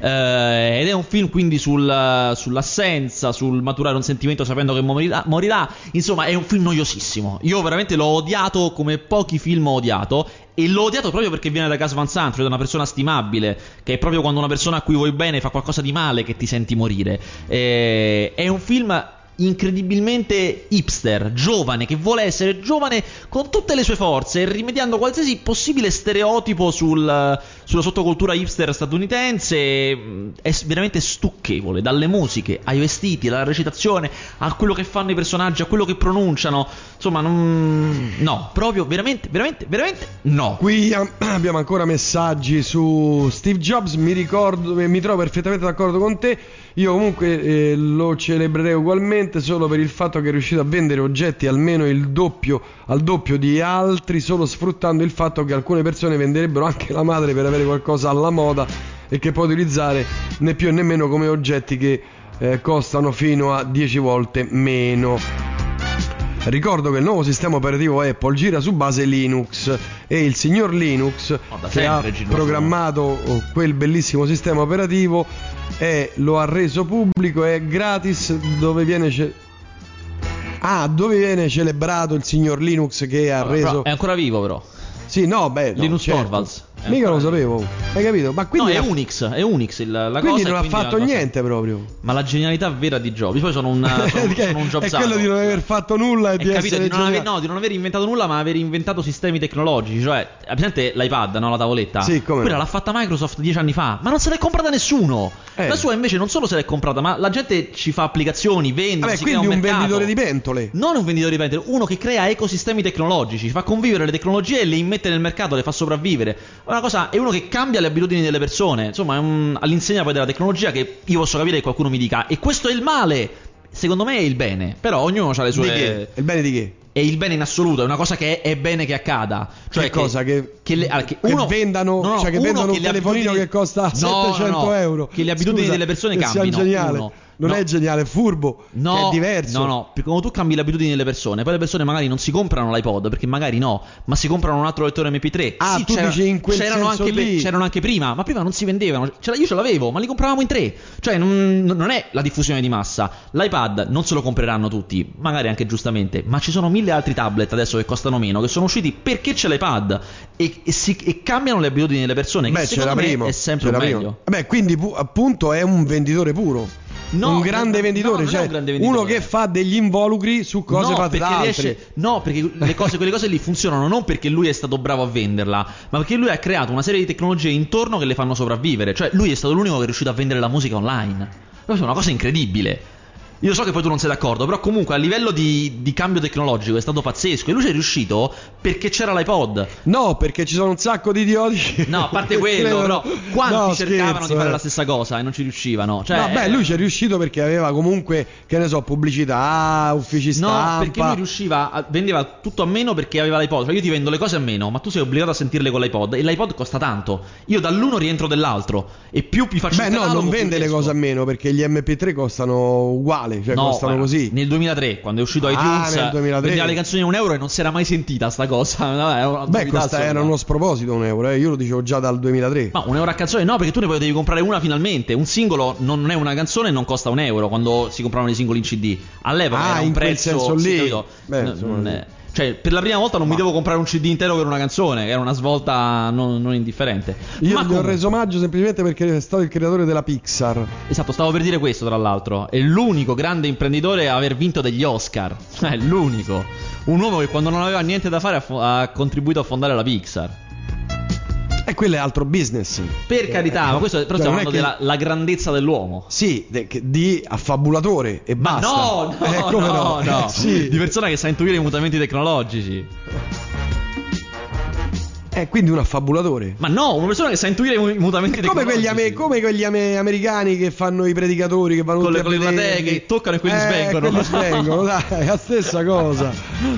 Eh, ed è un film quindi sul, sull'assenza, sul maturare un sentimento sapendo che morirà, morirà. Insomma, è un film noiosissimo. Io veramente l'ho odiato come pochi film ho odiato. E l'ho odiato proprio perché viene da Gas Van Sant, cioè da una persona stimabile. Che è proprio quando una persona a cui vuoi bene fa qualcosa di male che ti senti morire. Eh, è un film incredibilmente hipster, giovane, che vuole essere giovane con tutte le sue forze, rimediando qualsiasi possibile stereotipo sul, sulla sottocultura hipster statunitense. Mm, è veramente stucchevole, dalle musiche ai vestiti, alla recitazione, a quello che fanno i personaggi, a quello che pronunciano. Insomma, non... no, proprio veramente, veramente, veramente no. Qui abbiamo ancora messaggi su Steve Jobs, mi ricordo, mi trovo perfettamente d'accordo con te. Io comunque eh, lo celebrerei ugualmente solo per il fatto che è riuscito a vendere oggetti almeno il doppio, al doppio di altri, solo sfruttando il fatto che alcune persone venderebbero anche la madre per avere qualcosa alla moda e che può utilizzare né più né meno come oggetti che eh, costano fino a 10 volte meno. Ricordo che il nuovo sistema operativo Apple gira su base Linux e il signor Linux oh, che ha programmato oh, quel bellissimo sistema operativo e lo ha reso pubblico, è gratis dove viene... Ce- ah, dove viene celebrato il signor Linux che ha allora, reso... È ancora vivo però. Sì, no, beh, no, Linus certo. Torvalds. Mica lo sapevo, hai capito? Ma quindi no, è Unix, è Unix il, la quindi cosa. non ha fatto niente proprio. Ma la genialità vera di Jobs. Poi sono un, sono, sono un Jobs. È quello di non aver fatto nulla e di capito, essere di non aver, no, di non aver inventato nulla, ma aver inventato sistemi tecnologici. Cioè, presente l'iPad, no? La tavoletta? Sì, come? Quella l'ha fatta Microsoft dieci anni fa, ma non se l'è comprata nessuno. Eh. La sua invece non solo se l'è comprata, ma la gente ci fa applicazioni, vende. Vabbè, quindi un, un venditore di pentole. Non un venditore di pentole, uno che crea ecosistemi tecnologici, fa convivere le tecnologie e le immette nel mercato, le fa sopravvivere. Una cosa, è uno che cambia le abitudini delle persone. Insomma, è un, all'insegna poi della tecnologia che io posso capire che qualcuno mi dica, e questo è il male. Secondo me è il bene, però ognuno ha le sue. Il bene di che? È il bene in assoluto, è una cosa che è, è bene che accada. Cioè che cosa? Che, che, le, che, uno, vendano, no, no, cioè che vendano un le telefonino che costa No, 700 no, no, euro. Che le abitudini Scusa, delle persone cambino. uno. Non No. è geniale, è furbo. No, è diverso. No, no, perché quando tu cambi le abitudini delle persone, poi le persone magari non si comprano l'iPod, perché magari no, ma si comprano un altro lettore MP3. Ah, Sì, tu c'era- dici in quel c'erano, anche, lì. c'erano anche prima, ma prima non si vendevano. C'era- io ce l'avevo, ma li compravamo in tre. Cioè, non, non è la diffusione di massa. L'iPad non se lo compreranno tutti, magari anche giustamente, ma ci sono mille altri tablet adesso che costano meno, che sono usciti perché c'è l'iPad e, e si- e cambiano le abitudini delle persone. Beh, che c'era prima. è sempre c'era meglio. prima. Beh, quindi pu- appunto è un venditore puro. No, un grande venditore, no, cioè un grande venditore. uno che fa degli involucri su cose no, fatte da altri. riesce, no, perché le cose, quelle cose lì funzionano non perché lui è stato bravo a venderla, ma perché lui ha creato una serie di tecnologie intorno che le fanno sopravvivere. Cioè, lui è stato l'unico che è riuscito a vendere la musica online. Questa è una cosa incredibile. Io so che poi tu non sei d'accordo, però comunque a livello di, di cambio tecnologico è stato pazzesco. E lui ci è riuscito perché c'era l'iPod. No, perché ci sono un sacco di idioti. No, a parte quello, però quanti No, cercavano scherzo, di fare eh. la stessa cosa e non ci riuscivano? Cioè, no, beh, eh, lui ci è riuscito perché aveva comunque, che ne so, pubblicità, uffici stampa. No, perché lui riusciva, a- vendeva tutto a meno perché aveva l'iPod. Cioè io ti vendo le cose a meno, ma tu sei obbligato a sentirle con l'iPod e l'iPod costa tanto. Io dall'uno rientro dell'altro e più mi faccio Beh, no, non vende le cose a meno perché gli MP3 costano uguali, cioè No, costano guarda, così. Nel 2003, quando è uscito Ah, iTunes, nel 2003. vendeva le canzoni a un euro e non si era mai sentita sta cosa. Beh, assurda. era uno sproposito un euro, eh. io lo dicevo già dal 2003. Ma un euro a canzone no, perché tu ne poi devi comprare una finalmente. Un singolo non è una canzone e non costa un euro quando si compravano i singoli in CD. All'epoca Ah, era un prezzo sì, lì. capito? Beh, N- insomma, non sì. è- Cioè, per la prima volta non mi Ma- devo comprare un CD intero per una canzone, che era una svolta non, non indifferente. Io Ma gli ho reso omaggio semplicemente perché è stato il creatore della Pixar. Esatto, stavo per dire questo, tra l'altro. È l'unico grande imprenditore a aver vinto degli Oscar. È l'unico. Un uomo che quando non aveva niente da fare ha, ha contribuito a fondare la Pixar. E quello è altro business. Per carità, ma questo però Cioè, stiamo parlando che- della la grandezza dell'uomo. Sì, de- di affabulatore e Ma basta. no, no, Eh, come no, no. Eh, sì. Di persona che sa intuire i mutamenti tecnologici. Eh, quindi un affabulatore. Ma no, una persona che sa intuire i mu- i mutamenti Come quegli, ame- come quegli ame- americani che fanno i predicatori che vanno Con le- platee che toccano e quelli Eh, svengono. quelli svengono, dai, è la stessa cosa.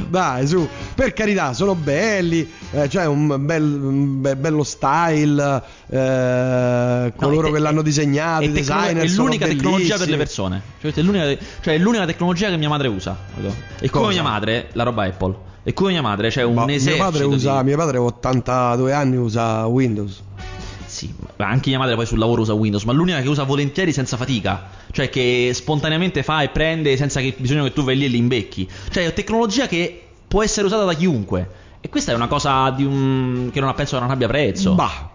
Dai, su, per carità, sono belli, eh, cioè un, bel- un be- bello style, eh, coloro è te- che l'hanno disegnato, i designer È l'unica tecnologia per le persone. Cioè, è l'unica, cioè, è l'unica tecnologia che mia madre usa. E come mia madre, la roba Apple. E come mia madre c'è un Ma esercito. mio padre di- usa, mio padre ha 82 anni usa Windows. Sì, ma anche mia madre poi sul lavoro usa Windows, ma l'unica che usa volentieri senza fatica. Cioè che spontaneamente fa e prende senza che bisogna che tu vai lì e li imbecchi. Cioè è tecnologia che può essere usata da chiunque. E questa è una cosa di un... che non penso che non abbia prezzo. Bah.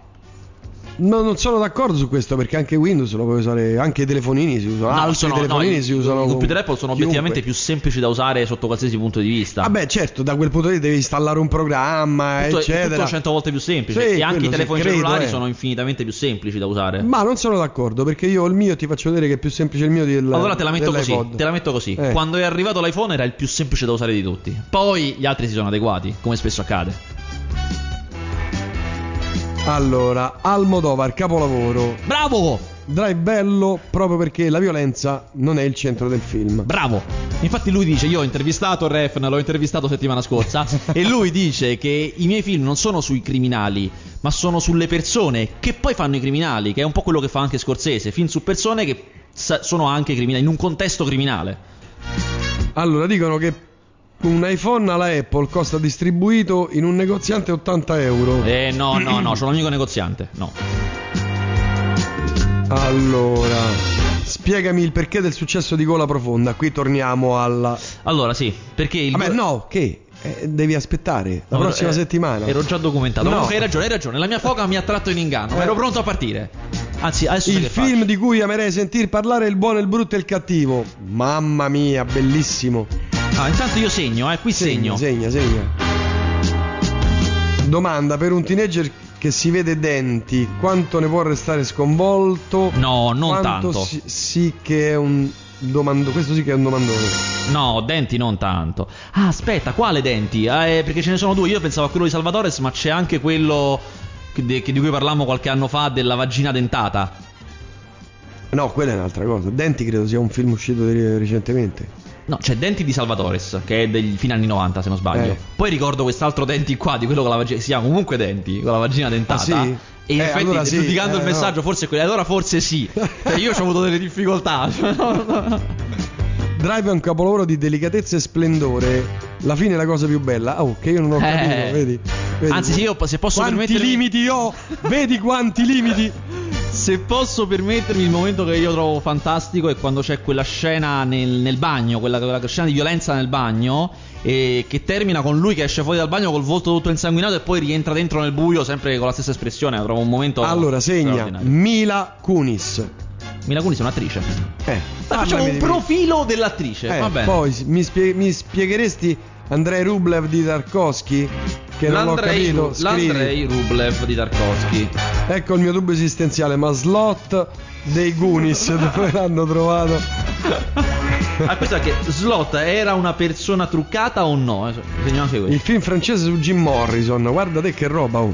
No, non sono d'accordo su questo perché anche Windows lo puoi usare, anche i telefonini si usano, No, altri sono- no, telefonini i- si usano. I computer Apple sono obiettivamente chiunque. più semplici da usare sotto qualsiasi punto di vista. Vabbè, certo, da quel punto di vista devi installare un programma, tutto, eccetera. tutto 100 volte più semplice. Sì, e anche i telefoni credo, cellulari eh. sono infinitamente più semplici da usare. Ma non sono d'accordo perché io ho il mio ti faccio vedere che è più semplice il mio del Allora te la metto così, te la metto così. Eh. Quando è arrivato l'iPhone era il più semplice da usare di tutti. Poi gli altri si sono adeguati, come spesso accade. Allora, Almodovar, capolavoro. Bravo! Drive bello proprio perché la violenza non è il centro del film. Bravo! Infatti lui dice, io ho intervistato Refn, l'ho intervistato settimana scorsa, e lui dice che i miei film non sono sui criminali, ma sono sulle persone che poi fanno i criminali, che è un po' quello che fa anche Scorsese, film su persone che sono anche criminali, in un contesto criminale. Allora, dicono che un iPhone alla Apple costa distribuito in un negoziante 80 euro. Eh no, no, no, sono un amico negoziante, no. Allora, spiegami il perché del successo di Gola Profonda. Qui torniamo alla. Allora sì, perché il... Vabbè, no, che? Eh, devi aspettare la No, prossima eh, settimana. Ero già documentato. No. Comunque hai ragione, hai ragione. La mia foca mi ha tratto in inganno. ma Eh. Ero pronto a partire. Anzi, adesso Il film di cui amerei sentir parlare è il buono, il brutto e il cattivo. Mamma mia, bellissimo. Ah, intanto io segno, eh, qui segno. Segna, segna. Domanda per un teenager che si vede denti, quanto ne può restare sconvolto? No, non Quanto tanto. Sì, sì che è un domando, questo sì che è un domandone. No, denti non tanto. Ah, aspetta, quale denti? Ah, eh, perché ce ne sono due. Io pensavo a quello di Salvatores, ma c'è anche quello che- di, di cui parlammo qualche anno fa della vagina dentata. No, quella è un'altra cosa. Denti credo sia un film uscito recentemente. No, c'è Denti di Salvatores, che è degli fine anni 90, se non sbaglio. Eh. Poi ricordo quest'altro Denti qua, di quello con la vagina. Si chiama comunque Denti, con la vagina dentata. Ah, sì? E in Eh, effetti, allora sì, giudicando eh, il messaggio, no. forse quello. Allora forse sì. Cioè, io ho avuto delle difficoltà. Drive è un capolavoro di delicatezza e splendore. La fine è la cosa più bella. Oh, che io non ho capito, Eh. vedi? Vedi? Anzi, sì, io se posso Quanti permettermi. limiti ho? Vedi quanti limiti? Se posso permettermi, il momento che io trovo fantastico è quando c'è quella scena nel, nel bagno, quella, quella scena di violenza nel bagno, e che termina con lui che esce fuori dal bagno col volto tutto insanguinato e poi rientra dentro nel buio, sempre con la stessa espressione. Trovo un momento. Allora, segna. Mila Kunis. Mila Kunis è un'attrice. Eh, Dai, facciamo un profilo dell'attrice. Eh, Va bene. poi mi, spie- mi spiegheresti Andrei Rublev di Tarkovsky? Che non l'ho L'Andrei, capito. Scrivi. l'Andrei Rublev di Tarkovsky. Ecco il mio dubbio esistenziale, ma slot dei Goonies dove l'hanno trovato? Ah, questo è che Slot era una persona truccata o no? Eh, Segniamo anche questo. Il film francese su Jim Morrison, guarda te che roba. oh.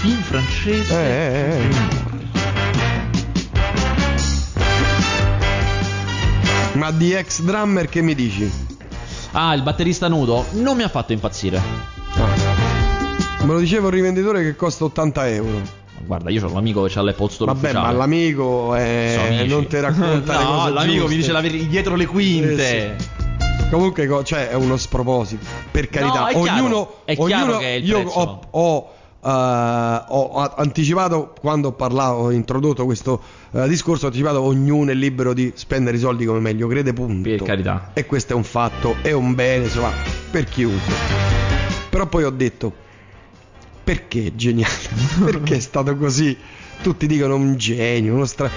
film francese. Eh, eh, eh. Ma di ex drummer che mi dici? Ah, il batterista nudo non mi ha fatto impazzire. Ah. Me lo diceva un rivenditore che costa 80 euro. Guarda, io ho l'amico che ha l'Apple Store Vabbè, ufficiale. ma l'amico eh, Sono amici. non ti racconta No, l'amico giuste. mi dice la verità dietro le quinte. Eh, Comunque, co- cioè, è uno sproposito. Per carità, è chiaro, ognuno, è chiaro ognuno- che è il io prezzo. ho, ho, eh, ho anticipato quando ho parlato, ho introdotto questo eh, discorso. Ho anticipato ognuno è libero di spendere i soldi come meglio crede. Punto. Per carità. E questo è un fatto, è un bene, insomma, per chiunque. Però poi ho detto, perché geniale? perché è stato così? Tutti dicono un genio, uno stra...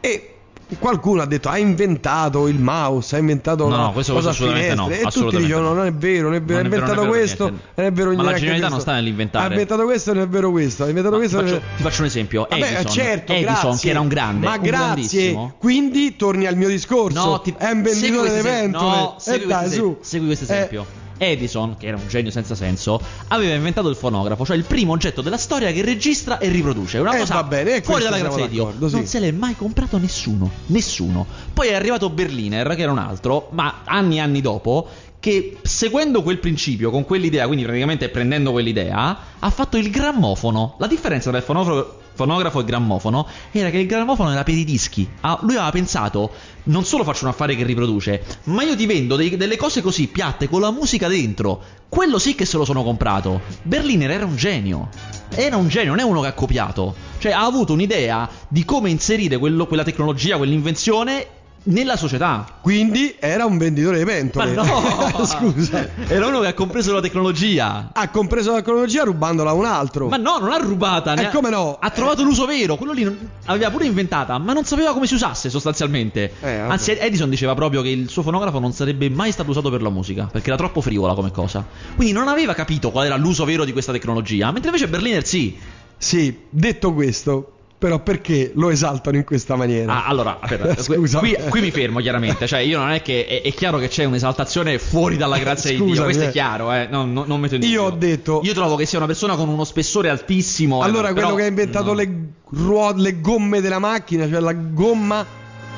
E qualcuno ha detto, ha inventato il mouse, ha inventato No, la no, questo cosa a assolutamente no. E tutti dicono, no. non è vero, non è vero, Non ha inventato non è vero questo, niente. non è vero Ma la genialità non questo. sta nell'inventare. Ha inventato questo, non è vero questo, ha inventato Ma ti, questo. è faccio, ti faccio un esempio. Vabbè, Edison, certo, Edison grazie. che era un grande, Ma un grazie. grandissimo. Quindi torni al mio discorso. No, ti- è un segui venditore questo di. No, Eh, segui, dai, questo su. esempio. segui questo Eh, esempio. Edison, che era un genio senza senso, aveva inventato il fonografo, cioè il primo oggetto della storia che registra e riproduce. Una Eh, cosa va bene, fuori dalla grazia di Dio. sì. Non se l'è mai comprato nessuno. Nessuno. Poi è arrivato Berliner, che era un altro, ma anni e anni dopo. Che seguendo quel principio, con quell'idea, quindi praticamente prendendo quell'idea, ha fatto il grammofono. La differenza tra il fonografo, fonografo e grammofono era che il grammofono era per i dischi. Ah, lui aveva pensato: non solo faccio un affare che riproduce, ma io ti vendo dei- delle cose così piatte con la musica dentro. Quello sì che se lo sono comprato. Berliner era un genio. Era un genio, non è uno che ha copiato. Cioè, ha avuto un'idea di come inserire quello- quella tecnologia, quell'invenzione nella società. Quindi era un venditore di Ma pentole. no! Scusa. Era uno che ha compreso la tecnologia. Ha compreso la tecnologia rubandola a un altro. Ma no, non l'ha rubata. E ha- come no? Ha trovato l'uso vero. Quello lì non- aveva pure inventata, ma non sapeva come si usasse sostanzialmente. Eh. Anzi, Edison diceva proprio che il suo fonografo non sarebbe mai stato usato per la musica, perché era troppo frivola come cosa. Quindi non aveva capito qual era l'uso vero di questa tecnologia, mentre invece Berliner sì. Sì, detto questo, però perché lo esaltano in questa maniera? Ah, allora, Scusa. Qui, qui mi fermo chiaramente. Cioè, io non è che. È, è chiaro che c'è un'esaltazione fuori dalla grazia di Dio. Questo eh. è chiaro, eh. No, no, non metto in Io dubbio. ho detto- Io trovo che sia una persona con uno spessore altissimo. eh, allora, però- quello che ha inventato no. le, ruo- le gomme della macchina, cioè la gomma,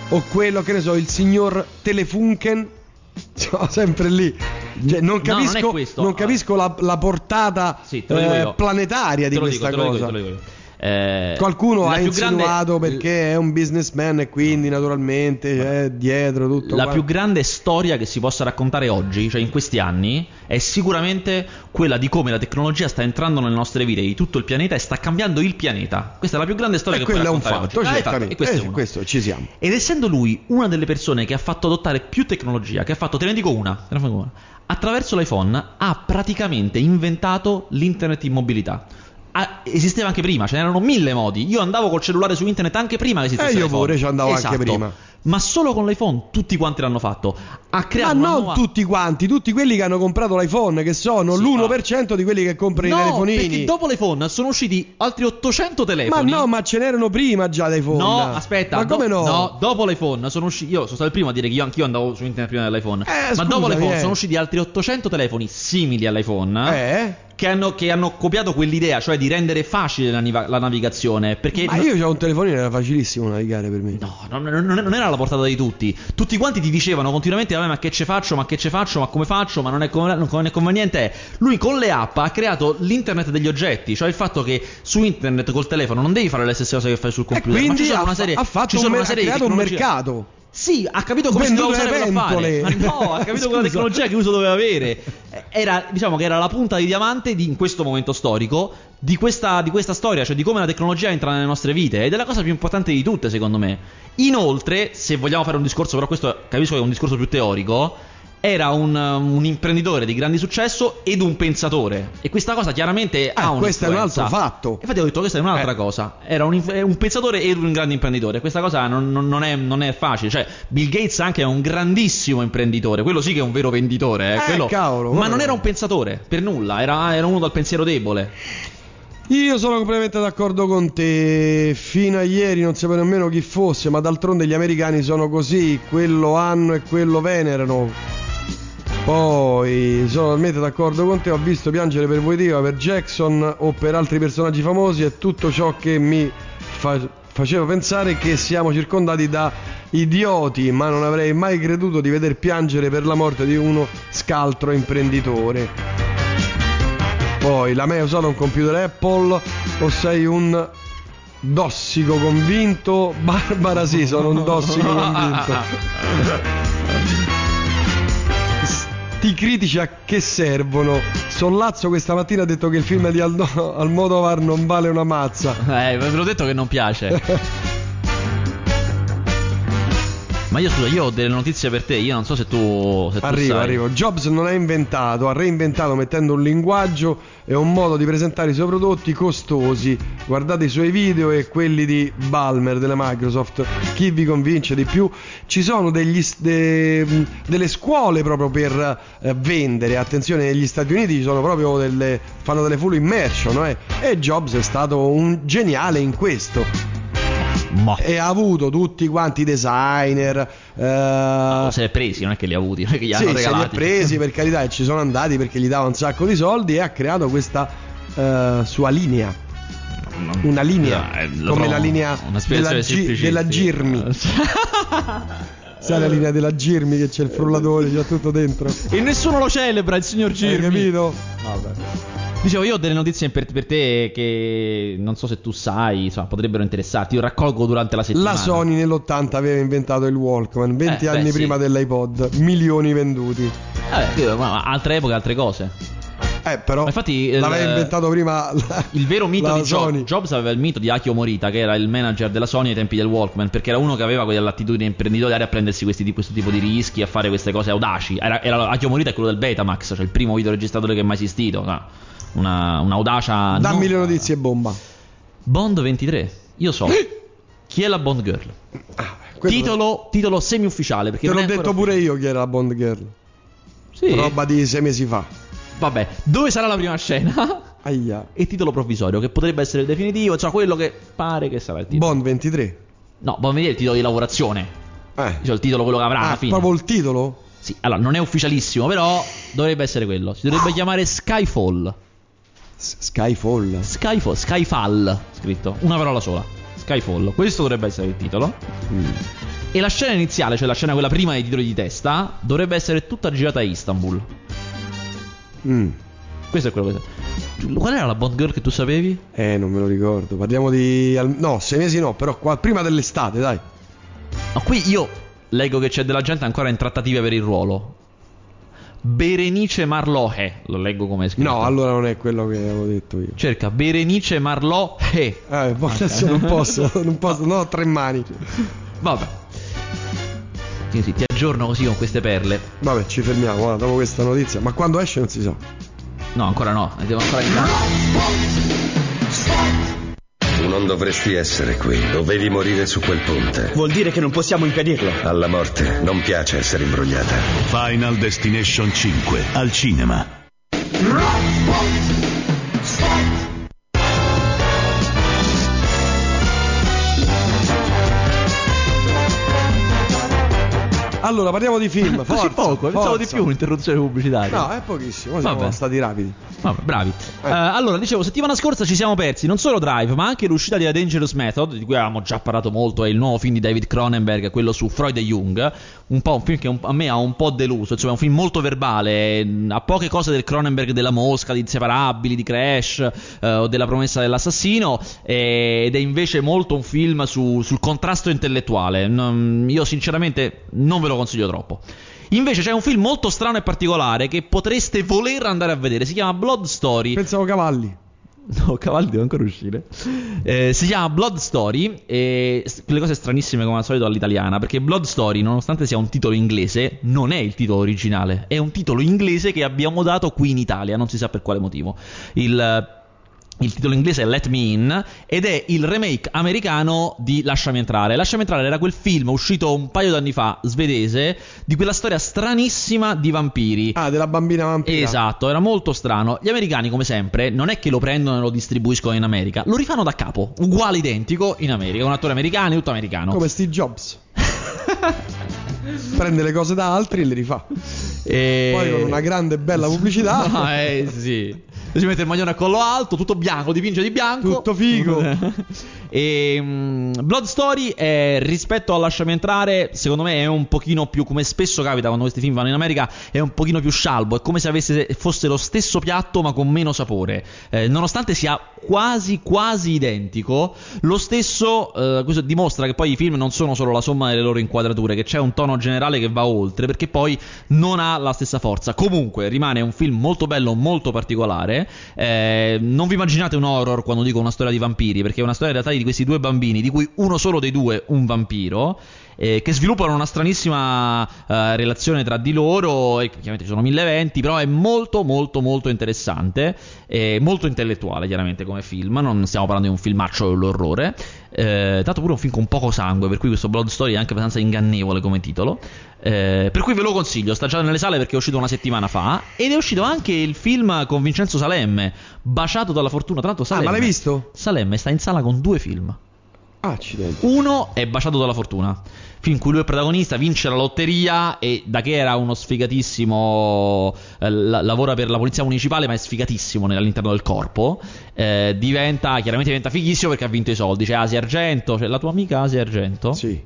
o quello che ne so, il signor Telefunken, sono sempre lì. Cioè, non No, non capisco, non capisco la, la portata Sì, eh, io. planetaria di Te lo questa dico, te lo dico, cosa. te lo dico io. Eh, Qualcuno ha insinuato grande- perché è un businessman e quindi naturalmente c'è dietro tutto La qua- più grande storia che si possa raccontare oggi, cioè in questi anni, è sicuramente quella di come la tecnologia sta entrando nelle nostre vite di tutto il pianeta e sta cambiando il pianeta. Questa è la più grande storia E che puoi è raccontare fatto, oggi. Ah, certamente. e questo è Eh, questo ci siamo. Ed essendo lui una delle persone che ha fatto adottare più tecnologia, che ha fatto, te ne dico una, te ne dico una, attraverso l'iPhone ha praticamente inventato l'internet in mobilità. Ah, esisteva anche prima, ce n'erano mille modi. Io andavo col cellulare su internet anche prima che esistesse Eh, io l'iPhone. pure ci andavo anche Esatto. prima. Ma solo con l'iPhone tutti quanti l'hanno fatto. Ha creato Ma non nuova- tutti quanti, tutti quelli che hanno comprato l'iPhone, che sono Sì, l'1% di quelli che comprano No, i telefonini. perché dopo l'iPhone sono usciti altri 800 Ma telefoni. no, ma ce n'erano prima già d'iPhone. No, aspetta. Ma come do- no? dopo l'iPhone sono usciti. Io sono stato il primo a dire che io anch'io andavo su internet prima dell'iPhone. Eh, ma dopo scusami, l'iPhone eh. sono usciti altri 800 telefoni simili all'iPhone. Eh? Che hanno, che hanno copiato quell'idea, cioè di rendere facile la, la navigazione. Perché. Ma io ho un telefonino, era facilissimo navigare per me. No, non, non- era alla portata di tutti. Tutti quanti ti dicevano continuamente: ma che ce faccio? Ma che ce faccio? Ma come faccio? Ma non è, come- non è conveniente. Lui con le app ha creato l'internet degli oggetti, cioè il fatto che su internet col telefono non devi fare le stesse cose che fai sul E computer. ci quindi sono ha, una serie, ha fatto ci un, sono mer- una serie ha creato un mercato. Sì, ha capito come si Venduto doveva usare no, ha capito quella tecnologia che uso doveva avere. Era, diciamo che era la punta di diamante di, in questo momento storico di questa, di questa storia, cioè di come la tecnologia entra nelle nostre vite. Ed è la cosa più importante di tutte, secondo me. Inoltre, se vogliamo fare un discorso, però questo capisco che è un discorso più teorico. Era un, un imprenditore di grande successo ed un pensatore. E questa cosa chiaramente ha un. Eh, questo è un altro fatto. Infatti, ho detto: questa è un'altra Eh. cosa. Era un, inf- un pensatore ed un grande imprenditore. Questa cosa non, non- è, non è facile. Cioè, Bill Gates anche è un grandissimo imprenditore. Quello sì che è un vero venditore. eh, Eh, quello- cavolo, ma non era un pensatore per nulla. Era, era uno dal pensiero debole. Io sono completamente d'accordo con te. Fino a ieri non sapevo nemmeno chi fosse, ma d'altronde gli americani sono così, quello hanno e quello venerano. Poi sono talmente d'accordo con te, ho visto piangere per Voitiva, per Jackson o per altri personaggi famosi e tutto ciò che mi fa- faceva pensare che siamo circondati da idioti, ma non avrei mai creduto di veder piangere per la morte di uno scaltro imprenditore. Poi, l'hai mai usato un computer Apple o sei un dossico convinto? Barbara sì, sono un dossico convinto. Sti critici a che servono? Sollazzo questa mattina ha detto che il film di Aldo- Almodovar non vale una mazza. Eh, ve l'ho detto che non piace. Ma io scusa, io ho delle notizie per te. Io non so se tu. Se tu Arrivo, sai. arrivo. Jobs non ha inventato, ha reinventato mettendo un linguaggio e un modo di presentare i suoi prodotti costosi. Guardate i suoi video e quelli di Balmer della Microsoft. Chi vi convince di più? Ci sono degli de- delle scuole proprio per eh, vendere. Attenzione, negli Stati Uniti ci sono proprio delle. fanno delle full immersion. eh. E Jobs è stato un geniale in questo. Ma. E ha avuto tutti quanti i designer. eh, Se li è presi, non è che li ha avuti, non è che gli sì, hanno se li ha regalati. presi per carità e ci sono andati perché gli dava un sacco di soldi e ha creato questa eh, sua linea. Una linea, Eh, lo come la linea della, semplicissima. della Girmi. Sai la linea della Girmi che c'è il frullatore, c'è tutto dentro. e nessuno lo celebra, il signor Hai Girmi. capito? Dicevo, io ho delle notizie per, per te che non so se tu sai, insomma, potrebbero interessarti. Io raccolgo durante la settimana. La Sony nell'80 aveva inventato il Walkman, 20 Eh, anni beh, sì. prima dell'iPod, milioni venduti. Vabbè, io- ma altre epoche, altre cose. Eh, però Ma infatti, il- l'aveva inventato prima la- Il vero mito di Jobs, Sony. Jobs aveva il mito di Akio Morita, che era il manager della Sony ai tempi del Walkman, perché era uno che aveva quell'attitudine imprenditoriale a prendersi questi, questo tipo di rischi, a fare queste cose audaci. Era, era- Akio Morita è quello del Betamax, cioè il primo videoregistratore che è mai esistito. no? Una, un'audacia. Dammi non- le notizie bomba. Bond 23. Io so. Chi è la Bond Girl? Ah, Titolo, titolo semi-ufficiale. Perché Te l'ho detto pure io chi era la Bond Girl. Sì. Roba di sei mesi fa. Vabbè, dove sarà la prima scena? Aia. e titolo provvisorio, che potrebbe essere il definitivo, cioè quello che pare che sarà il titolo. Bond 23. No, Bond 23 è il titolo di lavorazione. Eh. Cioè il titolo quello che avrà Ah, alla fine. proprio il titolo? Sì, allora non è ufficialissimo, però dovrebbe essere quello. Si dovrebbe chiamare Skyfall. Skyfall. Skyfall, Skyfall, scritto. Una parola sola. Skyfall. Questo dovrebbe essere il titolo. Mm. E la scena iniziale, cioè la scena quella prima dei titoli di testa, dovrebbe essere tutta girata a Istanbul. Mm. Questo è quello che. Qual era la Bond Girl che tu sapevi? Eh, non me lo ricordo. Parliamo di. No, sei mesi no, però qua, prima dell'estate, dai. Ma qui io leggo che c'è della gente ancora in trattative per il ruolo. Berenice Marlohe, lo leggo come è scritto. No, allora non è quello che avevo detto io. Cerca Berenice Marlohe. Eh, adesso non posso, non posso, no, ho tre mani. Vabbè. Sì, sì, ti aggiorno così con queste perle. Vabbè, ci fermiamo, guarda, dopo questa notizia. Ma quando esce non si sa. No, ancora no, devo ancora Tu non dovresti essere qui. Dovevi morire su quel ponte. Vuol dire che non possiamo impedirlo. Alla morte non piace essere imbrogliata. Final Destination 5 al cinema. Allora, parliamo di film. Forza, Così poco, pensavo di forza. più un'interruzione pubblicitaria. No, è pochissimo. Siamo Vabbè. stati rapidi. Vabbè, bravi. Eh. Eh, allora, dicevo, settimana scorsa ci siamo persi non solo Drive, ma anche l'uscita di A Dangerous Method, di cui avevamo già parlato molto, è il nuovo film di David Cronenberg, quello su Freud e Jung. Un po' un film che un- a me ha un po' deluso, insomma, è un film molto verbale, ha poche cose del Cronenberg della Mosca, di Inseparabili, di Crash eh, o della promessa dell'assassino, eh, ed è invece molto un film su- sul contrasto intellettuale. Non- io sinceramente non ve lo consiglio troppo. Invece c'è un film molto strano e particolare che potreste voler andare a vedere. Si chiama Blood Story. Pensavo cavalli. No, Cavalli deve ancora uscire. Eh, si chiama Blood Story. E quelle cose stranissime come al solito all'italiana. Perché Blood Story, nonostante sia un titolo inglese, non è il titolo originale. È un titolo inglese che abbiamo dato qui in Italia. Non si sa per quale motivo. Il. Il titolo inglese è Let Me In ed è il remake americano di Lasciami entrare. Lasciami entrare era quel film uscito un paio d'anni fa, svedese, di quella storia stranissima di vampiri. Ah, della bambina vampira. Esatto, era molto strano. Gli americani, come sempre, non è che lo prendono e lo distribuiscono in America, lo rifanno da capo, uguale identico in America. Un attore americano, tutto americano. Come Steve Jobs. Prende le cose da altri e le rifà. E- Poi con una grande e bella pubblicità. No, eh sì. Si mette il maglione a collo alto, tutto bianco, dipinge di bianco. Tutto figo. e mm, Blood Story è, rispetto a Lasciami entrare, secondo me è un pochino più, come spesso capita quando questi film vanno in America, è un pochino più scialbo, è come se avesse, fosse lo stesso piatto ma con meno sapore. Eh, nonostante sia quasi quasi identico, lo stesso eh, questo dimostra che poi i film non sono solo la somma delle loro inquadrature, che c'è un tono generale che va oltre, perché poi non ha la stessa forza. Comunque rimane un film molto bello, molto particolare. Eh, non vi immaginate un horror quando dico una storia di vampiri, perché è una storia in realtà di questi due bambini, di cui uno solo dei due un vampiro. Eh, che sviluppano una stranissima eh, relazione tra di loro, e chiaramente ci sono mille eventi, però è molto molto molto interessante, e molto intellettuale chiaramente come film, non stiamo parlando di un filmaccio dell'orrore, eh, tanto pure un film con poco sangue, per cui questo Blood Story è anche abbastanza ingannevole come titolo, eh, per cui ve lo consiglio, sta già nelle sale perché è uscito una settimana fa, ed è uscito anche il film con Vincenzo Salemme, Baciato dalla fortuna, tra l'altro Ah, Salemme, ma l'hai visto? Salemme sta in sala con due film. Ah, accidenti. Uno è Baciato dalla fortuna, film in cui lui è protagonista, vince la lotteria e da che era uno sfigatissimo, eh, la- lavora per la polizia municipale ma è sfigatissimo all'interno del corpo, eh, diventa, chiaramente diventa fighissimo perché ha vinto i soldi, c'è Asia Argento, c'è la tua amica Asia Argento, Sì.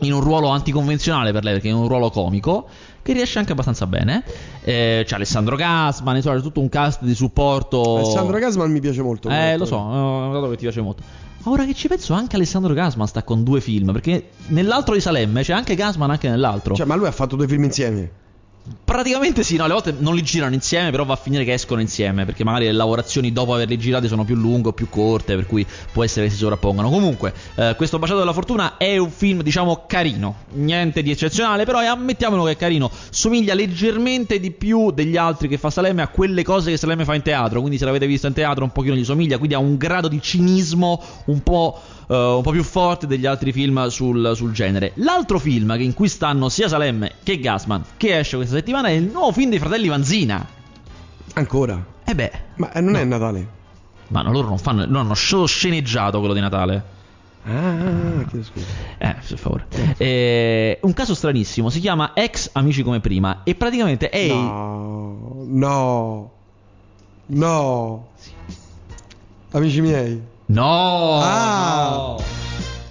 in un ruolo anticonvenzionale per lei perché è un ruolo comico che riesce anche abbastanza bene, eh, c'è Alessandro Gasman, insomma c'è tutto un cast di supporto... Alessandro Gasman mi piace molto. Eh, lo so, ho notato che ti piace molto. Ora che ci penso, anche Alessandro Gasman sta con due film. Perché nell'altro di Salemme c'è anche Gasman, anche nell'altro. Cioè, ma lui ha fatto due film insieme. Praticamente sì, no, le volte non li girano insieme, però va a finire che escono insieme. Perché magari le lavorazioni dopo averli girati sono più lunghe o più corte, per cui può essere che si sovrappongano. Comunque, eh, questo Baciato della Fortuna è un film, diciamo, carino. Niente di eccezionale, però eh, ammettiamolo che è carino. Somiglia leggermente di più degli altri che fa Salemme a quelle cose che Salemme fa in teatro. Quindi, se l'avete visto in teatro, un pochino gli somiglia. Quindi ha un grado di cinismo un po'. Eh, un po' più forte degli altri film sul, sul genere. L'altro film che in cui stanno sia Salemme che Gasman, che esce questa settimana, è il nuovo film dei fratelli Vanzina. Ancora. E beh, Ma eh, non è Natale. ma no, loro non fanno. Loro hanno solo sceneggiato quello di Natale. Ah, chiedo scusa. Eh, per favore. Eh, un caso stranissimo, si chiama Ex Amici come prima. E praticamente è. No, no, no. Amici miei. No! Ah! no.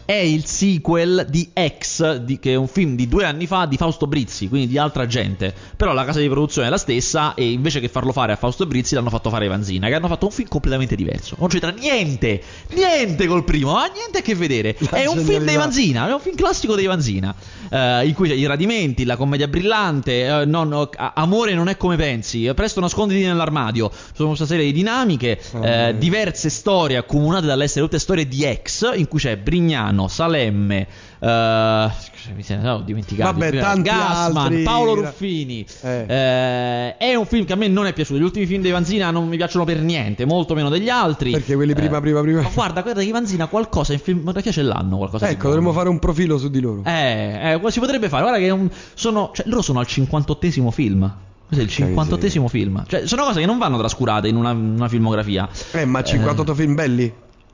È il sequel di Ex, di- che è un film di due anni fa di Fausto Brizzi, quindi di altra gente. Però la casa di produzione è la stessa e invece che farlo fare a Fausto Brizzi l'hanno fatto fare ai Vanzina, che hanno fatto un film completamente diverso. Non c'entra niente, niente col primo, ma niente a che vedere. La è un film dei. Vanzina, è un film classico dei Vanzina, eh, in cui c'è i radimenti, la commedia brillante, eh, non- oh, a- amore non è come pensi, presto nasconditi nell'armadio. Sono questa serie di dinamiche, eh, diverse storie accomunate dall'essere tutte storie di ex, in cui c'è Brignano, Salemme, eh, mi sono dimenticato. Vabbè, tanti Gasman, altri. Paolo Ruffini. Eh. Eh, è un film che a me non è piaciuto. Gli ultimi film dei Vanzina non mi piacciono per niente, molto meno degli altri. Perché quelli prima, Eh, prima, prima. Ma guarda, guarda che Vanzina qualcosa in filmografia ce l'hanno. Qualcosa di Ecco, dovremmo fare un profilo su di loro. Eh, eh, si potrebbe fare. Guarda che un- sono, cioè, loro sono al 58esimo film. Questo è il Porca 58esimo film. Cioè, sono cose che non vanno trascurate in una, una filmografia. Eh, ma 58 film belli?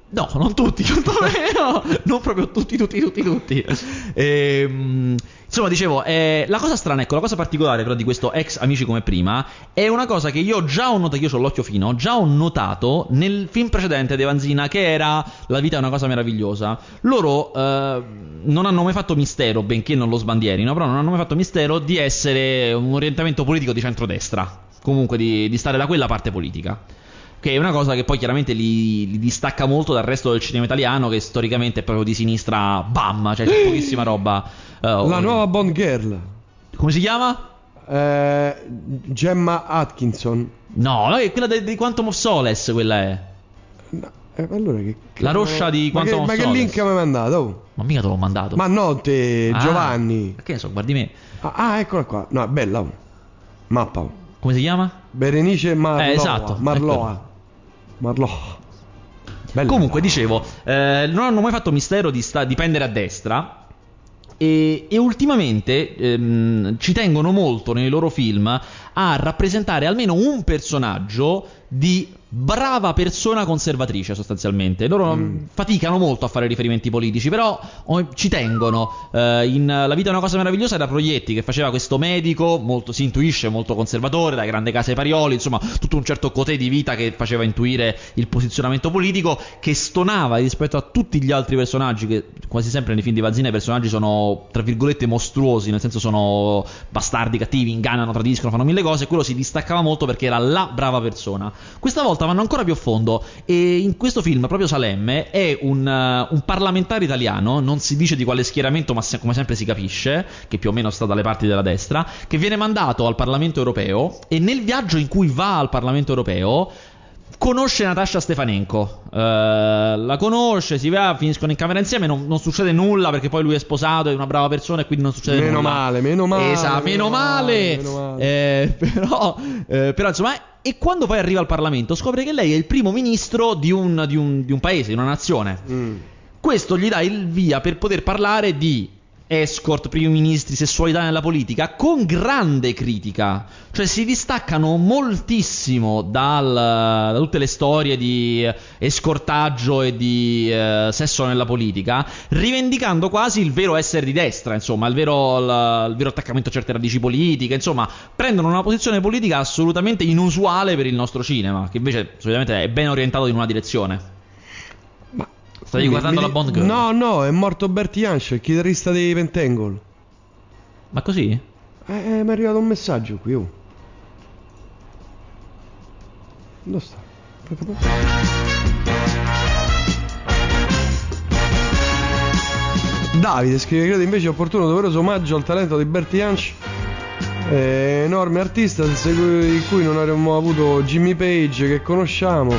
No, non tutti, no, non proprio tutti, tutti, tutti, tutti. Ehm, insomma, dicevo, eh, la cosa strana, ecco, la cosa particolare però di questo ex Amici come prima è una cosa che io già ho notato, io ho l'occhio fino, già ho notato nel film precedente di Vanzina che era La vita è una cosa meravigliosa. Loro eh, non hanno mai fatto mistero, benché non lo sbandierino, però non hanno mai fatto mistero di essere un orientamento politico di centrodestra, comunque di, di stare da quella parte politica. Che è una cosa che poi chiaramente li, li distacca molto dal resto del cinema italiano, che storicamente è proprio di sinistra, bam, cioè c'è pochissima roba. eh, La nuova Bond Girl. Come si chiama? Eh, Gemma Atkinson. No, no, è quella de- di Quantum of Solace, quella è. No, eh, allora che, che- La roscia di ma Quantum che, ma che link mi hai mandato? oh? Ma mica te l'ho mandato. Ma no te, Ah, Giovanni. Che ne so, guardi me. Ah, ah, eccola qua. No, è bella. oh. Mappa. oh. Come si chiama? Berenice Marloa. Eh, esatto, Marloa. Marloa. Bella. Comunque, dicevo, eh, non hanno mai fatto mistero di, sta- di pendere a destra. E, e ultimamente ehm, ci tengono molto nei loro film a rappresentare almeno un personaggio di brava persona conservatrice sostanzialmente. Loro mm, faticano molto a fare riferimenti politici, però oh, ci tengono. Eh, in La vita è una cosa meravigliosa era Proietti che faceva questo medico, molto, si intuisce molto conservatore, da grande casa ai Parioli, insomma tutto un certo cotè di vita che faceva intuire il posizionamento politico, che stonava rispetto a tutti gli altri personaggi, che quasi sempre nei film di Vanzina i personaggi sono, tra virgolette, mostruosi, nel senso sono bastardi, cattivi, ingannano, tradiscono, fanno mille cose, e quello si distaccava molto perché era la brava persona. Questa volta vanno ancora più a fondo e in questo film proprio Salemme è un, eh, un parlamentare italiano, non si dice di quale schieramento ma se- come sempre si capisce, che più o meno sta dalle parti della destra, che viene mandato al Parlamento europeo e nel viaggio in cui va al Parlamento europeo conosce Natasha Stefanenko, Eh, la conosce, si va, finiscono in camera insieme, non, non succede nulla perché poi lui è sposato, è una brava persona e quindi non succede Meno nulla. male, meno male, Esatto, meno, meno male. male, meno male. Eh, però, eh, però, insomma, e quando poi arriva al Parlamento scopre che lei è il primo ministro di un, di un- di un paese, di una nazione. Mm. Questo gli dà il via per poter parlare di escort, primi ministri, sessualità nella politica con grande critica. Cioè si distaccano moltissimo dal- da tutte le storie di escortaggio e di eh, sesso nella politica, rivendicando quasi il vero essere di destra, insomma, il vero, il- il vero attaccamento a certe radici politiche, insomma, prendono una posizione politica assolutamente inusuale per il nostro cinema, che invece solitamente è ben orientato in una direzione. Stavi guardando mi la Bond Girl? No, no, è morto Bertie Jansch, il chitarrista dei Pentangle. Ma così? Eh, eh, mi è arrivato un messaggio qui, oh. Dove sta? Davide scrive credo invece opportuno doveroso omaggio al talento di Bertie Jansch eh, enorme artista di cui non avremmo avuto Jimmy Page che conosciamo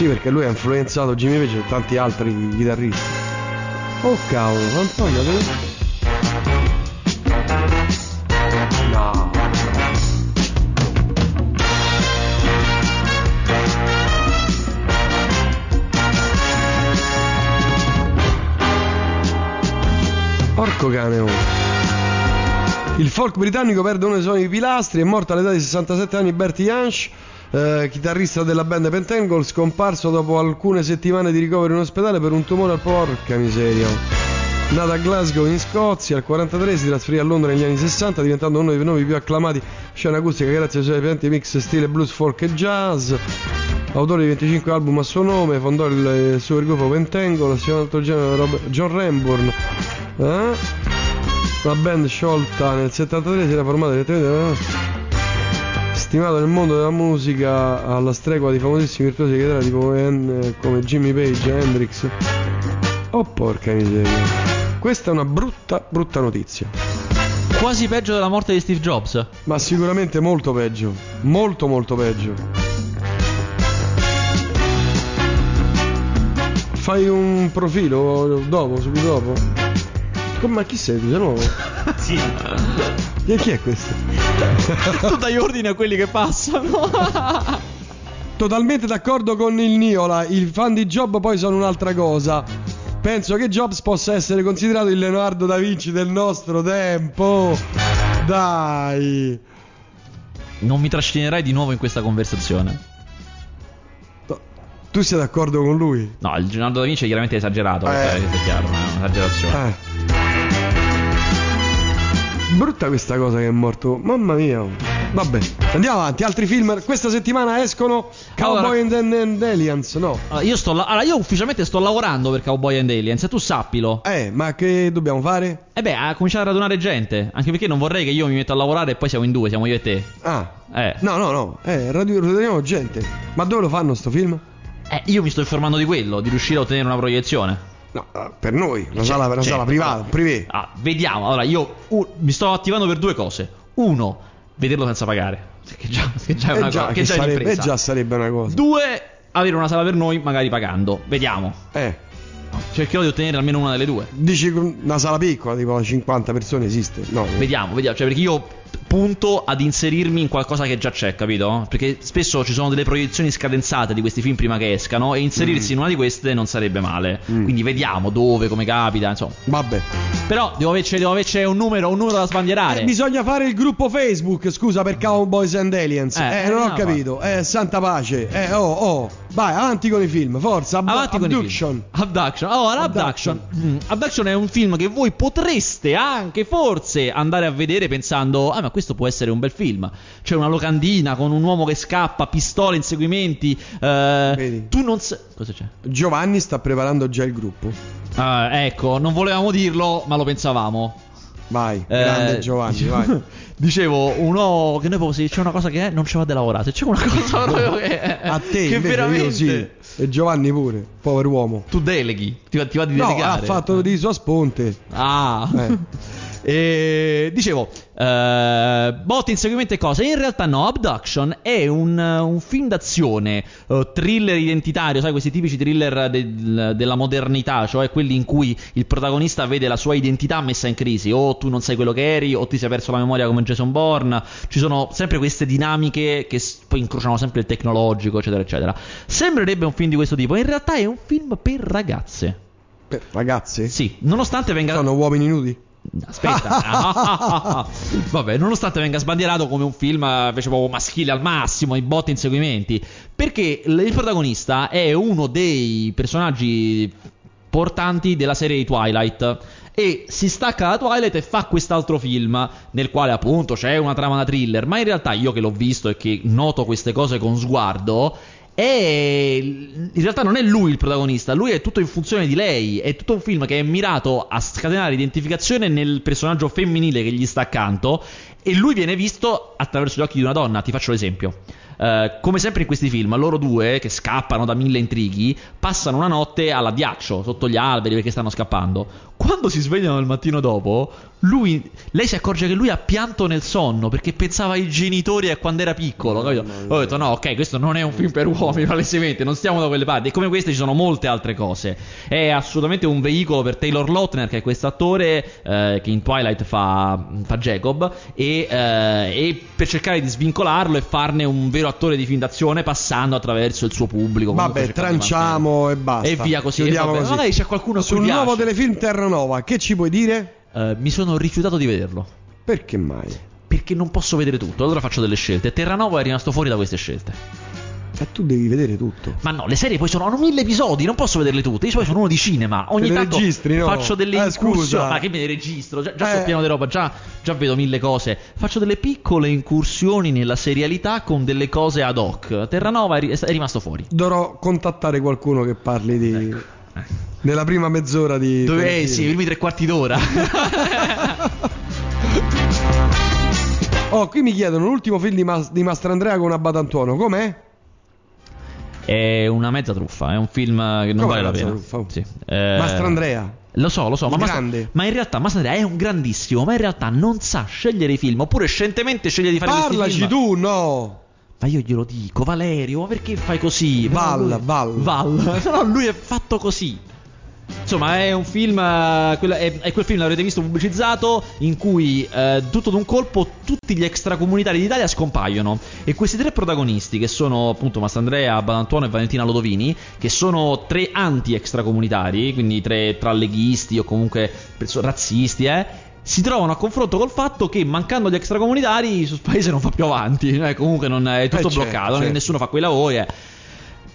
sì perché lui ha influenzato Jimmy Page e tanti altri chitarristi. Oh cavolo Antonio dove- Porco cane, oh. Il folk britannico perde uno dei suoi pilastri, è morto all'età di 67 anni Bertie Jansch, eh, chitarrista della band Pentangle, scomparso dopo alcune settimane di ricovero in ospedale per un tumore al porca miseria. Nato a Glasgow in Scozia, al 43 si trasferì a Londra negli anni 60, diventando uno dei nomi più acclamati scena acustica grazie ai suoi evidenti mix stile blues, folk e jazz. Autore di 25 album a suo nome, fondò il supergruppo Pentangle, assieme ad altro genere Rob- John Ramborn. Eh? La band sciolta nel 73 si era formata direttamente stimato nel mondo della musica alla stregua di famosissimi virtuosi chitarra tipo eh, come Jimmy Page, Hendrix. Oh porca miseria. Questa è una brutta, brutta notizia. Quasi peggio della morte di Steve Jobs. Ma sicuramente molto peggio. Molto, molto peggio. Fai un profilo dopo, subito dopo? Come, ma chi sei tu? Sei nuovo? Sì. Chi chi è questo? tu dai ordine a quelli che passano. Totalmente d'accordo con il Niola, i fan di Job poi sono un'altra cosa. Penso che Jobs possa essere considerato il Leonardo da Vinci del nostro tempo. Dai. non mi trascinerai di nuovo in questa conversazione. Tu sei d'accordo con lui? No, il Leonardo da Vinci è chiaramente esagerato, Eh. è chiaro, è un'esagerazione. Eh. Brutta questa cosa che è morto. Mamma mia. Vabbè, andiamo avanti. Altri film questa settimana escono. Cowboy and, and Aliens, no? Allora, io, sto la- allora, io ufficialmente sto lavorando per Cowboy and Aliens, e tu sappilo. Eh, ma che dobbiamo fare? E beh, a cominciare a radunare gente. Anche perché non vorrei che io mi metto a lavorare e poi siamo in due, siamo io e te. Ah. Eh. No, no, no. Eh, radio, raduniamo gente. Ma dove lo fanno sto film? Eh, io mi sto informando di quello, di riuscire a ottenere una proiezione. No, eh, per noi, una sala, una certo. sala privata, privé. Ah, vediamo. Allora, io uh, mi sto attivando per due cose. Uno, vederlo senza pagare. Che già, che già è una Eh già, cosa. che Che già sarebbe, eh già sarebbe una cosa. Due, avere una sala per noi, magari pagando. Vediamo. Eh. Cercherò di ottenere almeno una delle due. Dici una sala piccola, tipo 50 persone esiste? No. Vediamo, vediamo. Cioè, perché io punto ad inserirmi in qualcosa che già c'è, capito? Perché spesso ci sono delle proiezioni scadenzate di questi film prima che escano e inserirsi in una di queste non sarebbe male. Mm. Quindi vediamo dove, come capita, insomma. Vabbè. Però devo averci, devo averci un numero, un numero da sbandierare. Eh, bisogna fare il gruppo Facebook, scusa, per Cowboys and Aliens. Eh, Eh, non ho capito. Eh, santa pace. Eh, oh, oh. Vai, avanti con i film, forza. Ab- Avanti con i Abduction. film. Abduction. Allora, Abduction. Abduction. Mm, Abduction è un film che voi potreste anche forse andare a vedere pensando, ah, ma questo può essere un bel film. C'è una locandina con un uomo che scappa, pistole, inseguimenti. eh, Vedi. tu non sai. Cosa c'è? Giovanni sta preparando già il gruppo. Ah, ecco, non volevamo dirlo, ma lo pensavamo. Vai, Eh, grande Giovanni, vai. Dicevo, uno che noi proprio se c'è una cosa che è, non ci va della lavorare. Se c'è una cosa proprio che A te che veramente io sì. E Giovanni pure, povero uomo. tu deleghi, ti va, ti va di No, delegare. ha fatto di sua sponte. Ah. Eh. E dicevo, eh, botte, inseguimento e cose. In realtà no, Abduction è un, un film d'azione, eh, thriller identitario, sai, questi tipici thriller del- della modernità, cioè quelli in cui il protagonista vede la sua identità messa in crisi, o tu non sai quello che eri, o ti sei perso la memoria come Jason Bourne. Ci sono sempre queste dinamiche che s- poi incrociano sempre il tecnologico, eccetera, eccetera. Sembrerebbe un film di questo tipo, in realtà è un film per ragazze. Beh, ragazzi, Sì, nonostante venga sono uomini nudi. Aspetta, vabbè, nonostante venga sbandierato come un film eh, invece proprio maschile al massimo, i botti inseguimenti, perché il protagonista è uno dei personaggi portanti della serie di Twilight. E si stacca da Twilight e fa quest'altro film, nel quale appunto c'è una trama da thriller. Ma in realtà io che l'ho visto e che noto queste cose con sguardo, è... in realtà non è lui il protagonista, lui è tutto in funzione di lei. È tutto un film che è mirato a scatenare identificazione nel personaggio femminile che gli sta accanto. E lui viene visto attraverso gli occhi di una donna. Ti faccio l'esempio. Eh, come sempre in questi film, loro due, che scappano da mille intrighi, passano una notte all'addiaccio, sotto gli alberi perché stanno scappando. Quando si svegliano il mattino dopo, lui, lei si accorge che lui ha pianto nel sonno perché pensava ai genitori a quando era piccolo. Ho detto: no, ok, questo non è un film per uomini, palesemente, non stiamo da quelle parti. E come queste ci sono molte altre cose. È assolutamente un veicolo per Taylor Lautner, che è questo attore eh, che in Twilight fa, fa Jacob, e, eh, e per cercare di svincolarlo e farne un vero attore di film d'azione passando attraverso il suo pubblico. Vabbè, tranciamo e basta. E via così. E vabbè, così. Magari c'è qualcuno Sul nuovo telefilm Terranova, che ci puoi dire? Eh, mi sono rifiutato di vederlo. Perché mai? Perché non posso vedere tutto, allora faccio delle scelte. Terranova è rimasto fuori da queste scelte. E tu devi vedere tutto. Ma no, le serie poi sono hanno mille episodi, non posso vederle tutte. Io poi sono uno di cinema. Ogni tanto registri, no? faccio delle Eh, incursioni. Ma che me ne registro? Già, già Eh. sono pieno di roba, già, già vedo mille cose. Faccio delle piccole incursioni nella serialità con delle cose ad hoc. Terranova è, è rimasto fuori. Dovrò contattare qualcuno che parli di. Nella prima mezz'ora di. Dove eh, sì, i primi tre quarti d'ora. Oh, qui mi chiedono l'ultimo film di, Mas- di Mastrandrea con Abbatantuono. Com'è? è una mezza truffa, è un film che non Come vale la pena. truffa? Sì. Eh, Mastrandrea. Lo so, lo so, ma, grande. ma in realtà Mastrandrea è un grandissimo, ma in realtà non sa scegliere i film, oppure scientemente sceglie di fare questi Parlaci film. tu, no. Ma io glielo dico, Valerio, ma perché fai così? Val, Val. Val. No, lui è fatto così. Insomma, è un film. eh, è, quel film, l'avrete visto pubblicizzato, in cui eh, tutto d'un colpo tutti gli extracomunitari d'Italia scompaiono. E questi tre protagonisti, che sono appunto Mastandrea, Badantuono e Valentina Lodovini, che sono tre anti-extracomunitari, quindi tre tra leghisti o comunque razzisti, eh. Si trovano a confronto col fatto che mancando gli extracomunitari il paese non va più avanti, eh, comunque non è tutto Eh, certo, bloccato, certo. nessuno fa quei lavori. eh.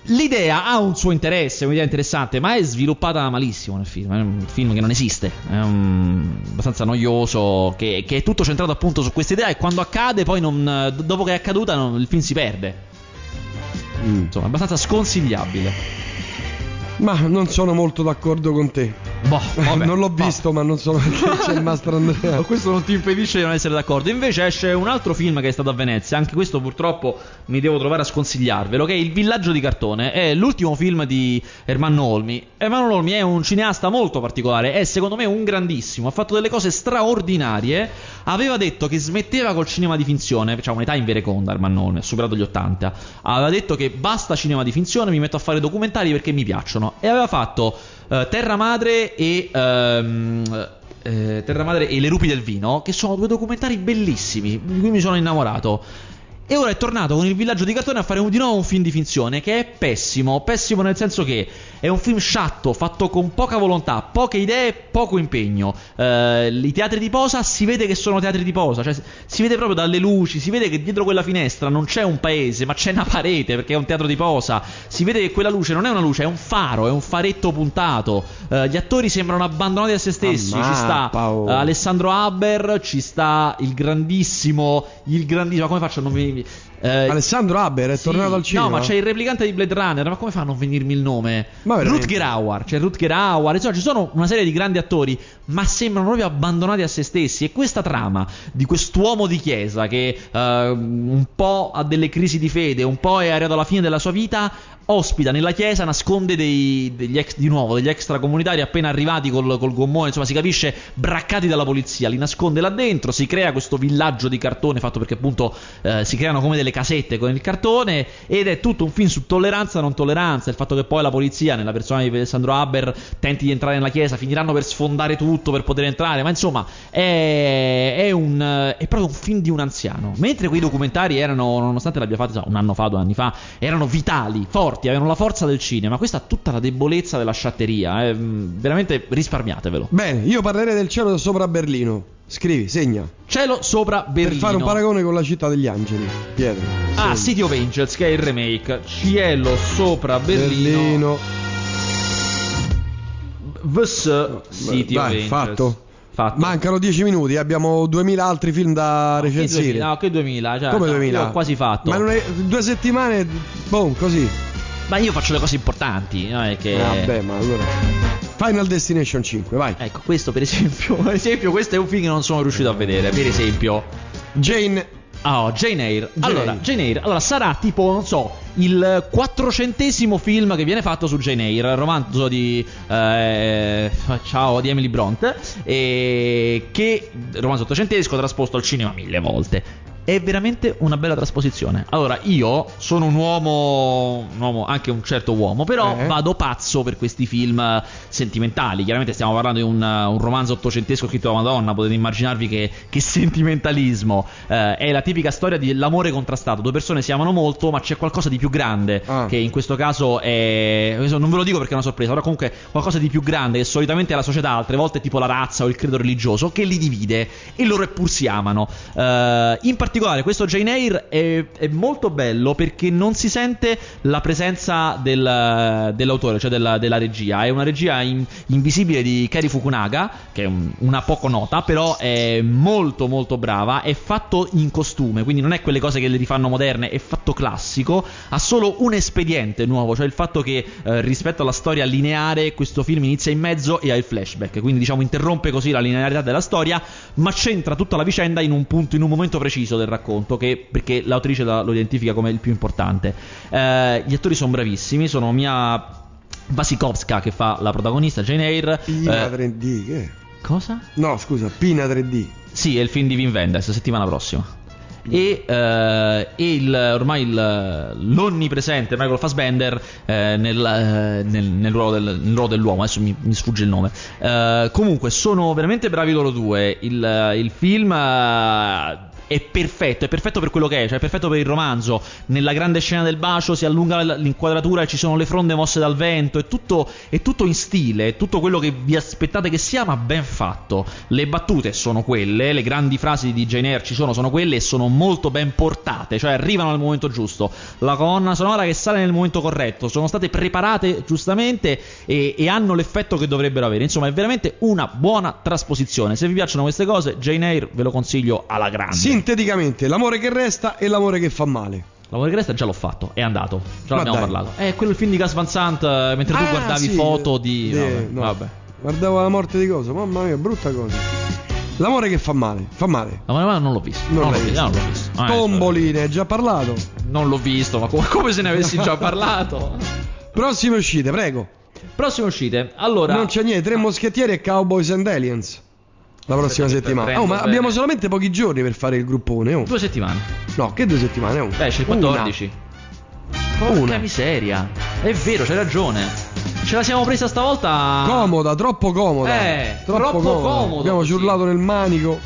L'idea ha un suo interesse, un'idea interessante, ma è sviluppata malissimo nel film. È un film che non esiste, è un- abbastanza noioso, che, che è tutto centrato appunto su questa idea e quando accade poi non, dopo che è accaduta non- il film si perde. Mm. Insomma, è abbastanza sconsigliabile. Ma non sono molto d'accordo con te. Boh, vabbè, non l'ho vabbè. visto, ma non so perché c'è il mastro Andrea. Questo non ti impedisce di non essere d'accordo. Invece esce un altro film che è stato a Venezia. Anche questo purtroppo mi devo trovare a sconsigliarvelo. Che è Il villaggio di cartone. È l'ultimo film di Ermanno Olmi. Ermanno Olmi è un cineasta molto particolare. È secondo me un grandissimo. Ha fatto delle cose straordinarie. Aveva detto che smetteva col cinema di finzione. C'ha un'età invereconda Ermanno Olmi. Ha superato gli 80. Aveva detto che basta cinema di finzione. Mi metto a fare documentari perché mi piacciono. E aveva fatto eh, Terra Madre e. ehm, eh, Terra Madre e Le rupi del vino, che sono due documentari bellissimi, di cui mi sono innamorato. E ora è tornato con il villaggio di cartone a fare un- di nuovo un film di finzione che è pessimo, pessimo nel senso che è un film sciatto, fatto con poca volontà, poche idee, poco impegno. Eh, I teatri di posa si vede che sono teatri di posa, cioè si vede proprio dalle luci, si vede che dietro quella finestra non c'è un paese, ma c'è una parete perché è un teatro di posa. Si vede che quella luce non è una luce, è un faro, è un faretto puntato. Eh, gli attori sembrano abbandonati a se stessi. Ci sta oh. Alessandro Haber, ci sta il grandissimo, il grandissimo, come faccio a non venirmi? Eh, Alessandro Haber è sì, tornato al cinema. No, ma c'è il replicante di Blade Runner. Ma come fa a non venirmi il nome? Rutger Hauer. C'è Rutger Hauer. Insomma, ci sono una serie di grandi attori, ma sembrano proprio abbandonati a se stessi. E questa trama di quest'uomo di chiesa che eh, un po' ha delle crisi di fede, un po' è arrivato alla fine della sua vita. Ospita nella chiesa, nasconde dei, degli ex, di nuovo degli extracomunitari appena arrivati col, col gommone, insomma, si capisce braccati dalla polizia. Li nasconde là dentro. Si crea questo villaggio di cartone fatto perché, appunto, eh, si creano come delle casette con il cartone. Ed è tutto un film su tolleranza e non tolleranza. Il fatto che poi la polizia, nella persona di Alessandro Haber, tenti di entrare nella chiesa, finiranno per sfondare tutto per poter entrare. Ma insomma, è, è un, è proprio un film di un anziano. Mentre quei documentari erano, nonostante l'abbia fatto un anno fa, due anni fa, erano vitali, forti, avevano la forza del cinema. Questa ha tutta la debolezza della sciatteria. eh, mm, veramente risparmiatevelo. Bene, io parlerei del cielo sopra Berlino. Scrivi, segna. Cielo sopra Berlino. Per fare un paragone con la città degli angeli. Pietro. Ah. City of Angels, che è il remake. Cielo sopra Berlino. Berlino. vs City Dai, of Angels. fatto. Fatto. Mancano 10 minuti, abbiamo 2000 altri film da Che recensire. 2000? No, che 2000? Cioè, Come no, 2000? io ho quasi fatto. Ma è due settimane, boom, così. Ma io faccio le cose importanti, non è che... Eh, Vabbè, ma allora. Final Destination 5, vai. Ecco, questo per esempio, per esempio, questo è un film che non sono riuscito a vedere. Per esempio, Jane. Ah, oh, Jane Eyre. Jane. Allora, Jane Eyre. Allora, sarà tipo, non so, il quattrocentesimo film che viene fatto su Jane Eyre, romanzo di eh, ciao di Emily Bront e che romanzo ottocentesco trasposto al cinema mille volte. È veramente una bella trasposizione. Allora, io sono un uomo, un uomo anche un certo uomo, però Eh. vado pazzo per questi film sentimentali. Chiaramente stiamo parlando di un, un romanzo ottocentesco scritto da Madonna, potete immaginarvi che, che sentimentalismo. Eh, è la tipica storia dell'amore contrastato. Due persone si amano molto, ma c'è qualcosa di più grande, Ah. che in questo caso è... Non ve lo dico perché è una sorpresa, però comunque qualcosa di più grande, che solitamente è la società, altre volte è tipo la razza o il credo religioso, che li divide e loro eppur si amano. Eh, in particolare questo Jane Eyre è, è molto bello perché non si sente la presenza del- dell'autore, cioè della, della regia. È una regia in- invisibile di Kari Fukunaga, che è un- una poco nota, però è molto molto brava. È fatto in costume, quindi non è quelle cose che le rifanno moderne, è fatto classico. Ha solo un espediente nuovo, cioè il fatto che eh, rispetto alla storia lineare questo film inizia in mezzo e ha il flashback, quindi diciamo interrompe così la linearità della storia, ma centra tutta la vicenda in un punto, in un momento preciso del racconto, che, perché l'autrice la- lo identifica come il più importante. Eh, gli attori sono bravissimi, sono Mia Wasikowska che fa la protagonista, Jane Eyre. Pina eh, 3D, che cosa? No, scusa, Pina 3D. Sì, è il film di Wim Wenders, settimana prossima. E, eh, il, ormai il- l'onnipresente Michael Fassbender eh, nel, eh, nel- nel ruolo del- nel ruolo dell'uomo, adesso mi, mi sfugge il nome. Eh, comunque, sono veramente bravi loro due. Il, il film eh, è perfetto, è perfetto per quello che è, cioè è perfetto per il romanzo. Nella grande scena del bacio si allunga l'inquadratura e ci sono le fronde mosse dal vento, è tutto, è tutto in stile, è tutto quello che vi aspettate che sia, ma ben fatto. Le battute sono quelle, le grandi frasi di Jane Eyre ci sono, sono quelle e sono molto ben portate, cioè arrivano al momento giusto. La colonna sonora che sale nel momento corretto, sono state preparate giustamente e, e hanno l'effetto che dovrebbero avere. Insomma, è veramente una buona trasposizione. Se vi piacciono queste cose, Jane Eyre ve lo consiglio alla grande. Sinteticamente, l'amore che resta e l'amore che fa male. L'amore che resta già l'ho fatto, è andato. Già Ma l'abbiamo dai. parlato. È quello il film di Gas Van Sant, eh, mentre tu Ah, guardavi sì, foto di. de- vabbè, no. vabbè. Guardavo la morte di coso, mamma mia, brutta cosa. L'amore che fa male, fa male. Ma ma non l'ho visto. Non Non, l'hai l'ho, visto. visto. non l'ho visto. Ah, Tomboli, ne hai già parlato. eh, Non l'ho visto, ma come, come se ne avessi già parlato. Prossime uscite, prego. Prossime uscite. Allora. Non c'è niente, Tre Moschettieri e Cowboys and Aliens. La prossima settimana. Oh, ma bene. abbiamo solamente pochi giorni per fare il gruppone. Oh. Due settimane. No, che due settimane? Oh. Beh, c'è il Una. 14. Porca Una. miseria. È vero, c'hai ragione. Ce la siamo presa stavolta. Comoda, troppo comoda. Eh, troppo comodo Abbiamo così. ciurlato nel manico.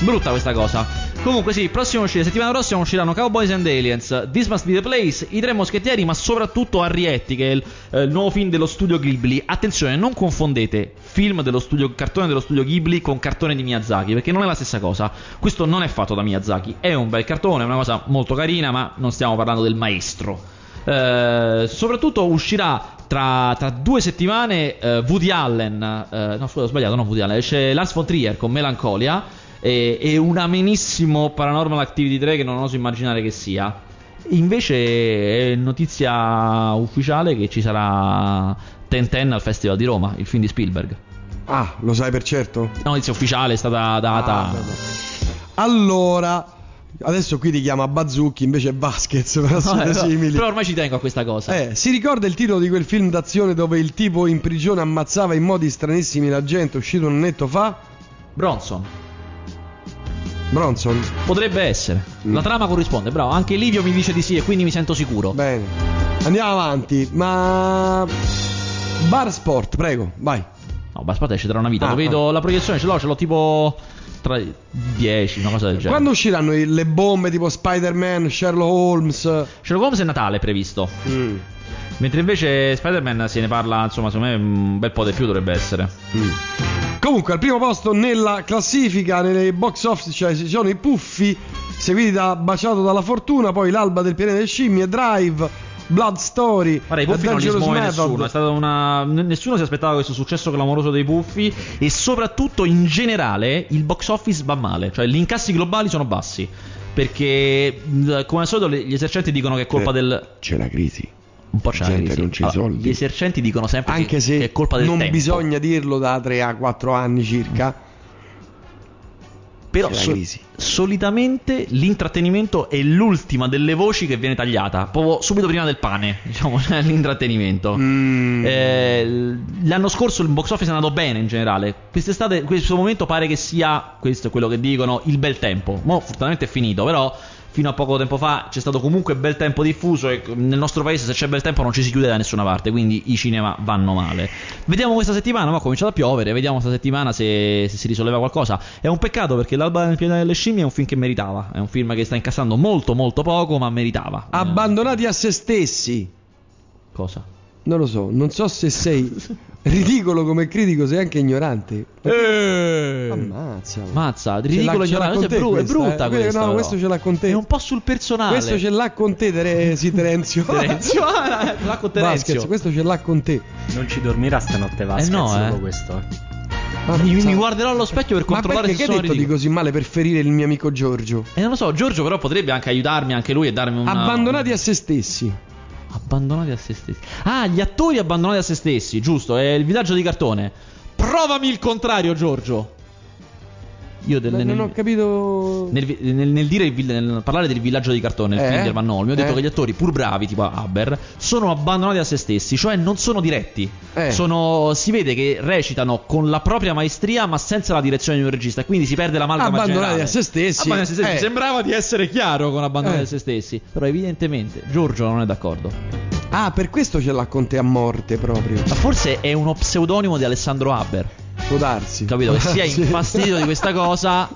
Brutta questa cosa. Comunque sì, prossimo uscire, settimana prossima usciranno Cowboys and Aliens, This Must Be The Place, I Tre Moschettieri, ma soprattutto Arrietti, che è il, eh, il nuovo film dello studio Ghibli. Attenzione, non confondete film dello studio, cartone dello studio Ghibli con cartone di Miyazaki, perché non è la stessa cosa. Questo non è fatto da Miyazaki, è un bel cartone, è una cosa molto carina, ma non stiamo parlando del maestro. Eh, soprattutto uscirà tra, tra due settimane eh, Woody Allen, eh, no scusa ho sbagliato, non Woody Allen, esce Lars von Trier con Melancolia e, e un amenissimo Paranormal Activity 3 che non oso immaginare che sia. Invece è notizia ufficiale che ci sarà Ten Ten al Festival di Roma, il film di Spielberg. Ah, lo sai per certo? La notizia ufficiale è stata data... Ah, allora, adesso qui ti chiama Bazzucchi, invece Vasquez per essere simili. però ormai ci tengo a questa cosa. Eh, si ricorda il titolo di quel film d'azione dove il tipo in prigione ammazzava in modi stranissimi la gente, uscito un annetto fa? Bronson. Bronson? Potrebbe essere. Mm. La trama corrisponde, bravo. Anche Livio mi dice di sì e quindi mi sento sicuro. Bene. Andiamo avanti, ma... Bar Sport, prego, vai. No, ma aspetta, esce tra una vita. Ah, Lo vedo, la proiezione ce l'ho, ce l'ho tipo tra 10, una cosa del genere. Quando usciranno le bombe tipo Spider-Man, Sherlock Holmes? Sherlock Holmes è Natale previsto. Mm, Mentre invece Spider-Man se ne parla, insomma, secondo me un bel po' di più dovrebbe essere. mm. Comunque, al primo posto nella classifica, nelle box office, cioè ci sono i Puffi, seguiti da Baciato dalla Fortuna, poi L'Alba del Pianeta delle Scimmie, Drive, Blood Story, Guarda, i puffi non li smuove nessuno. È stata una. Nessuno si aspettava questo successo clamoroso dei puffi. E soprattutto in generale il box office va male. Cioè, gli incassi globali sono bassi. Perché, come al solito, gli esercenti dicono che è colpa Eh, del. C'è la crisi. Un po' c'è la crisi. non i Allora, soldi. Gli esercenti dicono sempre che- Anche se che è colpa del non tempo. bisogna dirlo da 3 a 4 anni circa. Però C'è la so- crisi. solitamente l'intrattenimento è l'ultima delle voci che viene tagliata, proprio subito prima del pane, diciamo, l'intrattenimento. Mm. Eh, l'anno scorso il box office è andato bene in generale. Quest'estate, questo momento pare che sia, questo è quello che dicono, il bel tempo. Mo' fortunatamente è finito, però fino a poco tempo fa c'è stato comunque bel tempo diffuso e nel nostro paese se c'è bel tempo non ci si chiude da nessuna parte, quindi i cinema vanno male. Vediamo questa settimana, ma ha cominciato a piovere, vediamo questa settimana se, se si risolleva qualcosa. È un peccato perché L'alba nel pianeta delle scimmie è un film che meritava, è un film che sta incassando molto molto poco, ma meritava. Abbandonati a se stessi. cosa? Non lo so, non so se sei ridicolo come critico, sei anche ignorante. Ammazza. Mazza, ridicolo l'ha- ce l'ha ignorante, con è, te bru- è brutta eh? questa. No, però. questo ce l'ha con te. È un po' sul personale. Questo ce l'ha con te, Tere- sì, Terenzio. Terenzio, ah, ce l'ha con Vasquez, Terenzio. questo ce l'ha con te. Non ci dormirà stanotte Vasquez Eh no, eh. questo. Mi, mi Ammazza. guarderò allo specchio per Ma controllare perché se che hai sono detto di ridicolo. così male per ferire il mio amico Giorgio? E non lo so, Giorgio però potrebbe anche aiutarmi anche lui e darmi una... Abbandonati a se stessi. Abbandonati a se stessi. Ah, gli attori abbandonati a se stessi, giusto, è il villaggio di cartone. Provami il contrario, Giorgio. Io del, Ma nel, non ho capito. nel, nel- nel dire nel parlare del villaggio di cartone, il Eh? film di Erman Olmi, ho detto Eh? che gli attori, pur bravi, tipo Haber, sono abbandonati a se stessi, cioè non sono diretti. Eh. Sono, si vede che recitano con la propria maestria, ma senza la direzione di un regista, quindi si perde la malgama Abbandonati generale. a se stessi. Abbandonati a se stessi. Eh. Sembrava di essere chiaro con abbandonati Eh. a se stessi, però evidentemente Giorgio non è d'accordo. Ah, per questo ce l'ha con te a morte proprio. Ma forse è uno pseudonimo di Alessandro Haber. Può darsi. Capito? Che sia Sì. infastidito di questa cosa.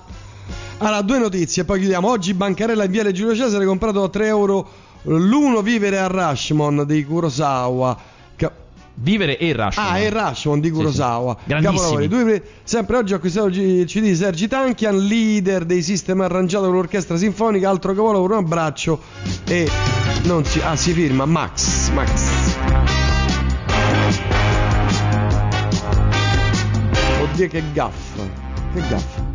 Allora, due notizie, poi chiudiamo. Oggi Bancarella in Viale Giulio Cesare comprato a 3 euro l'uno vivere a Rashomon di Kurosawa. Ca- Vivere e Rashomon. Ah, è Rashomon di Kurosawa. sì. Grandissimi. Capolavori. Due pre- sempre oggi ho acquistato il CD di Sergi Tankian, leader dei sistemi arrangiato con l'orchestra sinfonica, altro capolavoro, un abbraccio e non si, ah, si firma Max, Max. Oddio che gaffa. Che gaffa.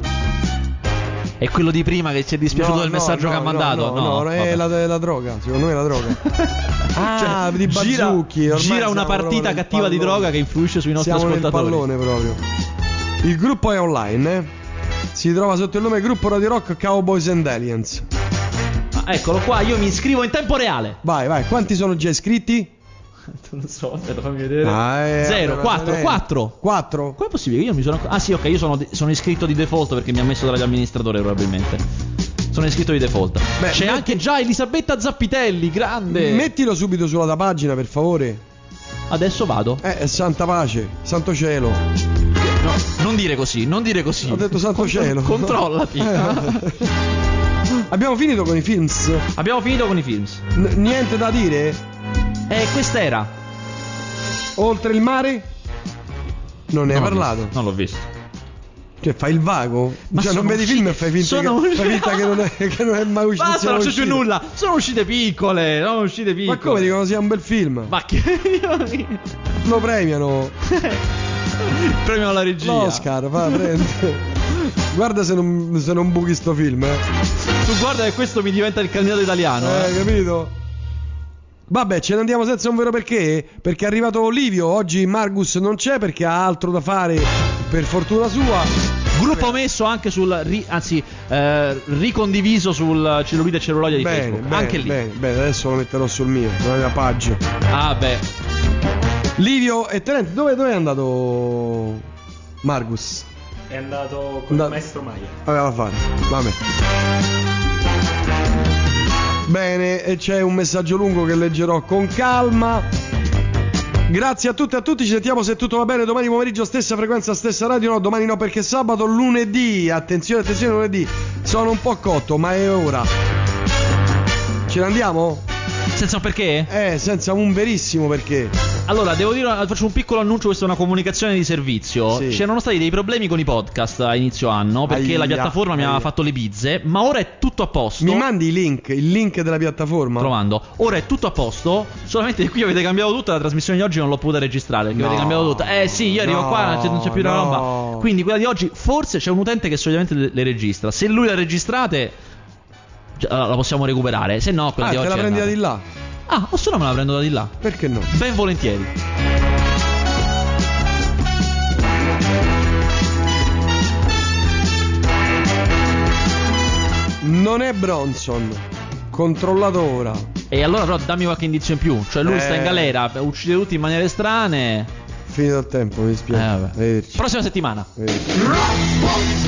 È quello di prima che ci è dispiaciuto No, del no, messaggio no, che ha no, mandato? No, no, è vabbè. la, è la droga. Secondo me è la droga. ah, di Cioè, gira, bazzucchi. ormai gira una partita cattiva di droga che influisce sui nostri Siamo ascoltatori. pallone proprio. Il gruppo è online, eh? Si trova sotto il nome Gruppo Radio Rock Cowboys and Aliens. Ah, eccolo qua, io mi iscrivo in tempo reale. Vai, vai, quanti sono già iscritti? Non so, aspetta, fammi vedere. Ah, eh, Zero, vabbè, quattro, vabbè. quattro. Quattro? Com'è possibile? Io mi sono. Ah, sì, ok, io sono, sono iscritto di default perché mi ha messo dall'amministratore, probabilmente. Sono iscritto di default. Beh, C'è metti- anche già Elisabetta Zappitelli, grande. Mettilo subito sulla da pagina, per favore. Adesso vado. Eh, santa pace, santo cielo. No, non dire così, non dire così. Ho detto santo Contro- cielo. Controllati. Eh. Abbiamo finito con i films. Abbiamo finito con i films. N- niente da dire? Eh, questa era. Oltre il mare? Non ne hai Non l'ho parlato. visto, Non l'ho visto. Cioè, fai il vago? Ma cioè, non sono vedi film e fai finta, sono che, fai finta che, non è, che non è mai uscito. Basta, non c'è più uscito. nulla. Sono uscite piccole. Sono uscite piccole. Ma come dicono sia un bel film? Ma che. Lo premiano. Premio alla regia. L'Oscar, fa, prende. Guarda se non, se non buchi sto film, eh. Tu guarda che questo mi diventa il candidato italiano. Eh, eh. capito? Vabbè, ce ne andiamo senza un vero perché? Perché è arrivato Olivio, oggi Margus non c'è perché ha altro da fare, per fortuna sua. Gruppo messo anche sul. ri- anzi, eh, ricondiviso sul cellulite e di Bene, Facebook. bene, anche lì. bene, bene, adesso lo metterò sul mio, sulla mia pagina. Ah, beh. Livio e Tenente, dove, dove è andato Margus? È andato con Da- il maestro Maia. Aveva fare, vabbè. Bene, c'è un messaggio lungo che leggerò con calma. Grazie a tutti e a tutti, ci sentiamo se tutto va bene domani pomeriggio stessa frequenza, stessa radio, no, domani no perché sabato, lunedì, attenzione, attenzione, lunedì, sono un po' cotto, ma è ora. Ce ne andiamo? Senza un perché? Eh, senza un verissimo perché. Allora, devo dire, faccio un piccolo annuncio, questa è una comunicazione di servizio. Sì. C'erano stati dei problemi con i podcast a inizio anno perché Aia, la piattaforma mi aveva aia. fatto le bizze, ma ora è tutto a posto. Mi mandi i link, il link della piattaforma? Trovando. Ora è tutto a posto, solamente qui avete cambiato tutto, la trasmissione di oggi non l'ho potuta registrare perché No. avete cambiato tutto. Eh sì, io arrivo No, qua, non c'è, più la no. roba. Quindi quella di oggi, forse c'è un utente che solitamente le, registra. Se lui la registrate, cioè, la possiamo recuperare. Se no, quella Ah, di te oggi la è prendi da di là? Ah, o se no me la prendo da di là. Perché no? Ben volentieri. Non è Bronson. Controllato ora. E allora però dammi qualche indizio in più. Cioè lui Eh. sta in galera, uccide tutti in maniere strane. Finito il tempo, mi Eh, dispiace. Arrivederci. Prossima settimana. Rock,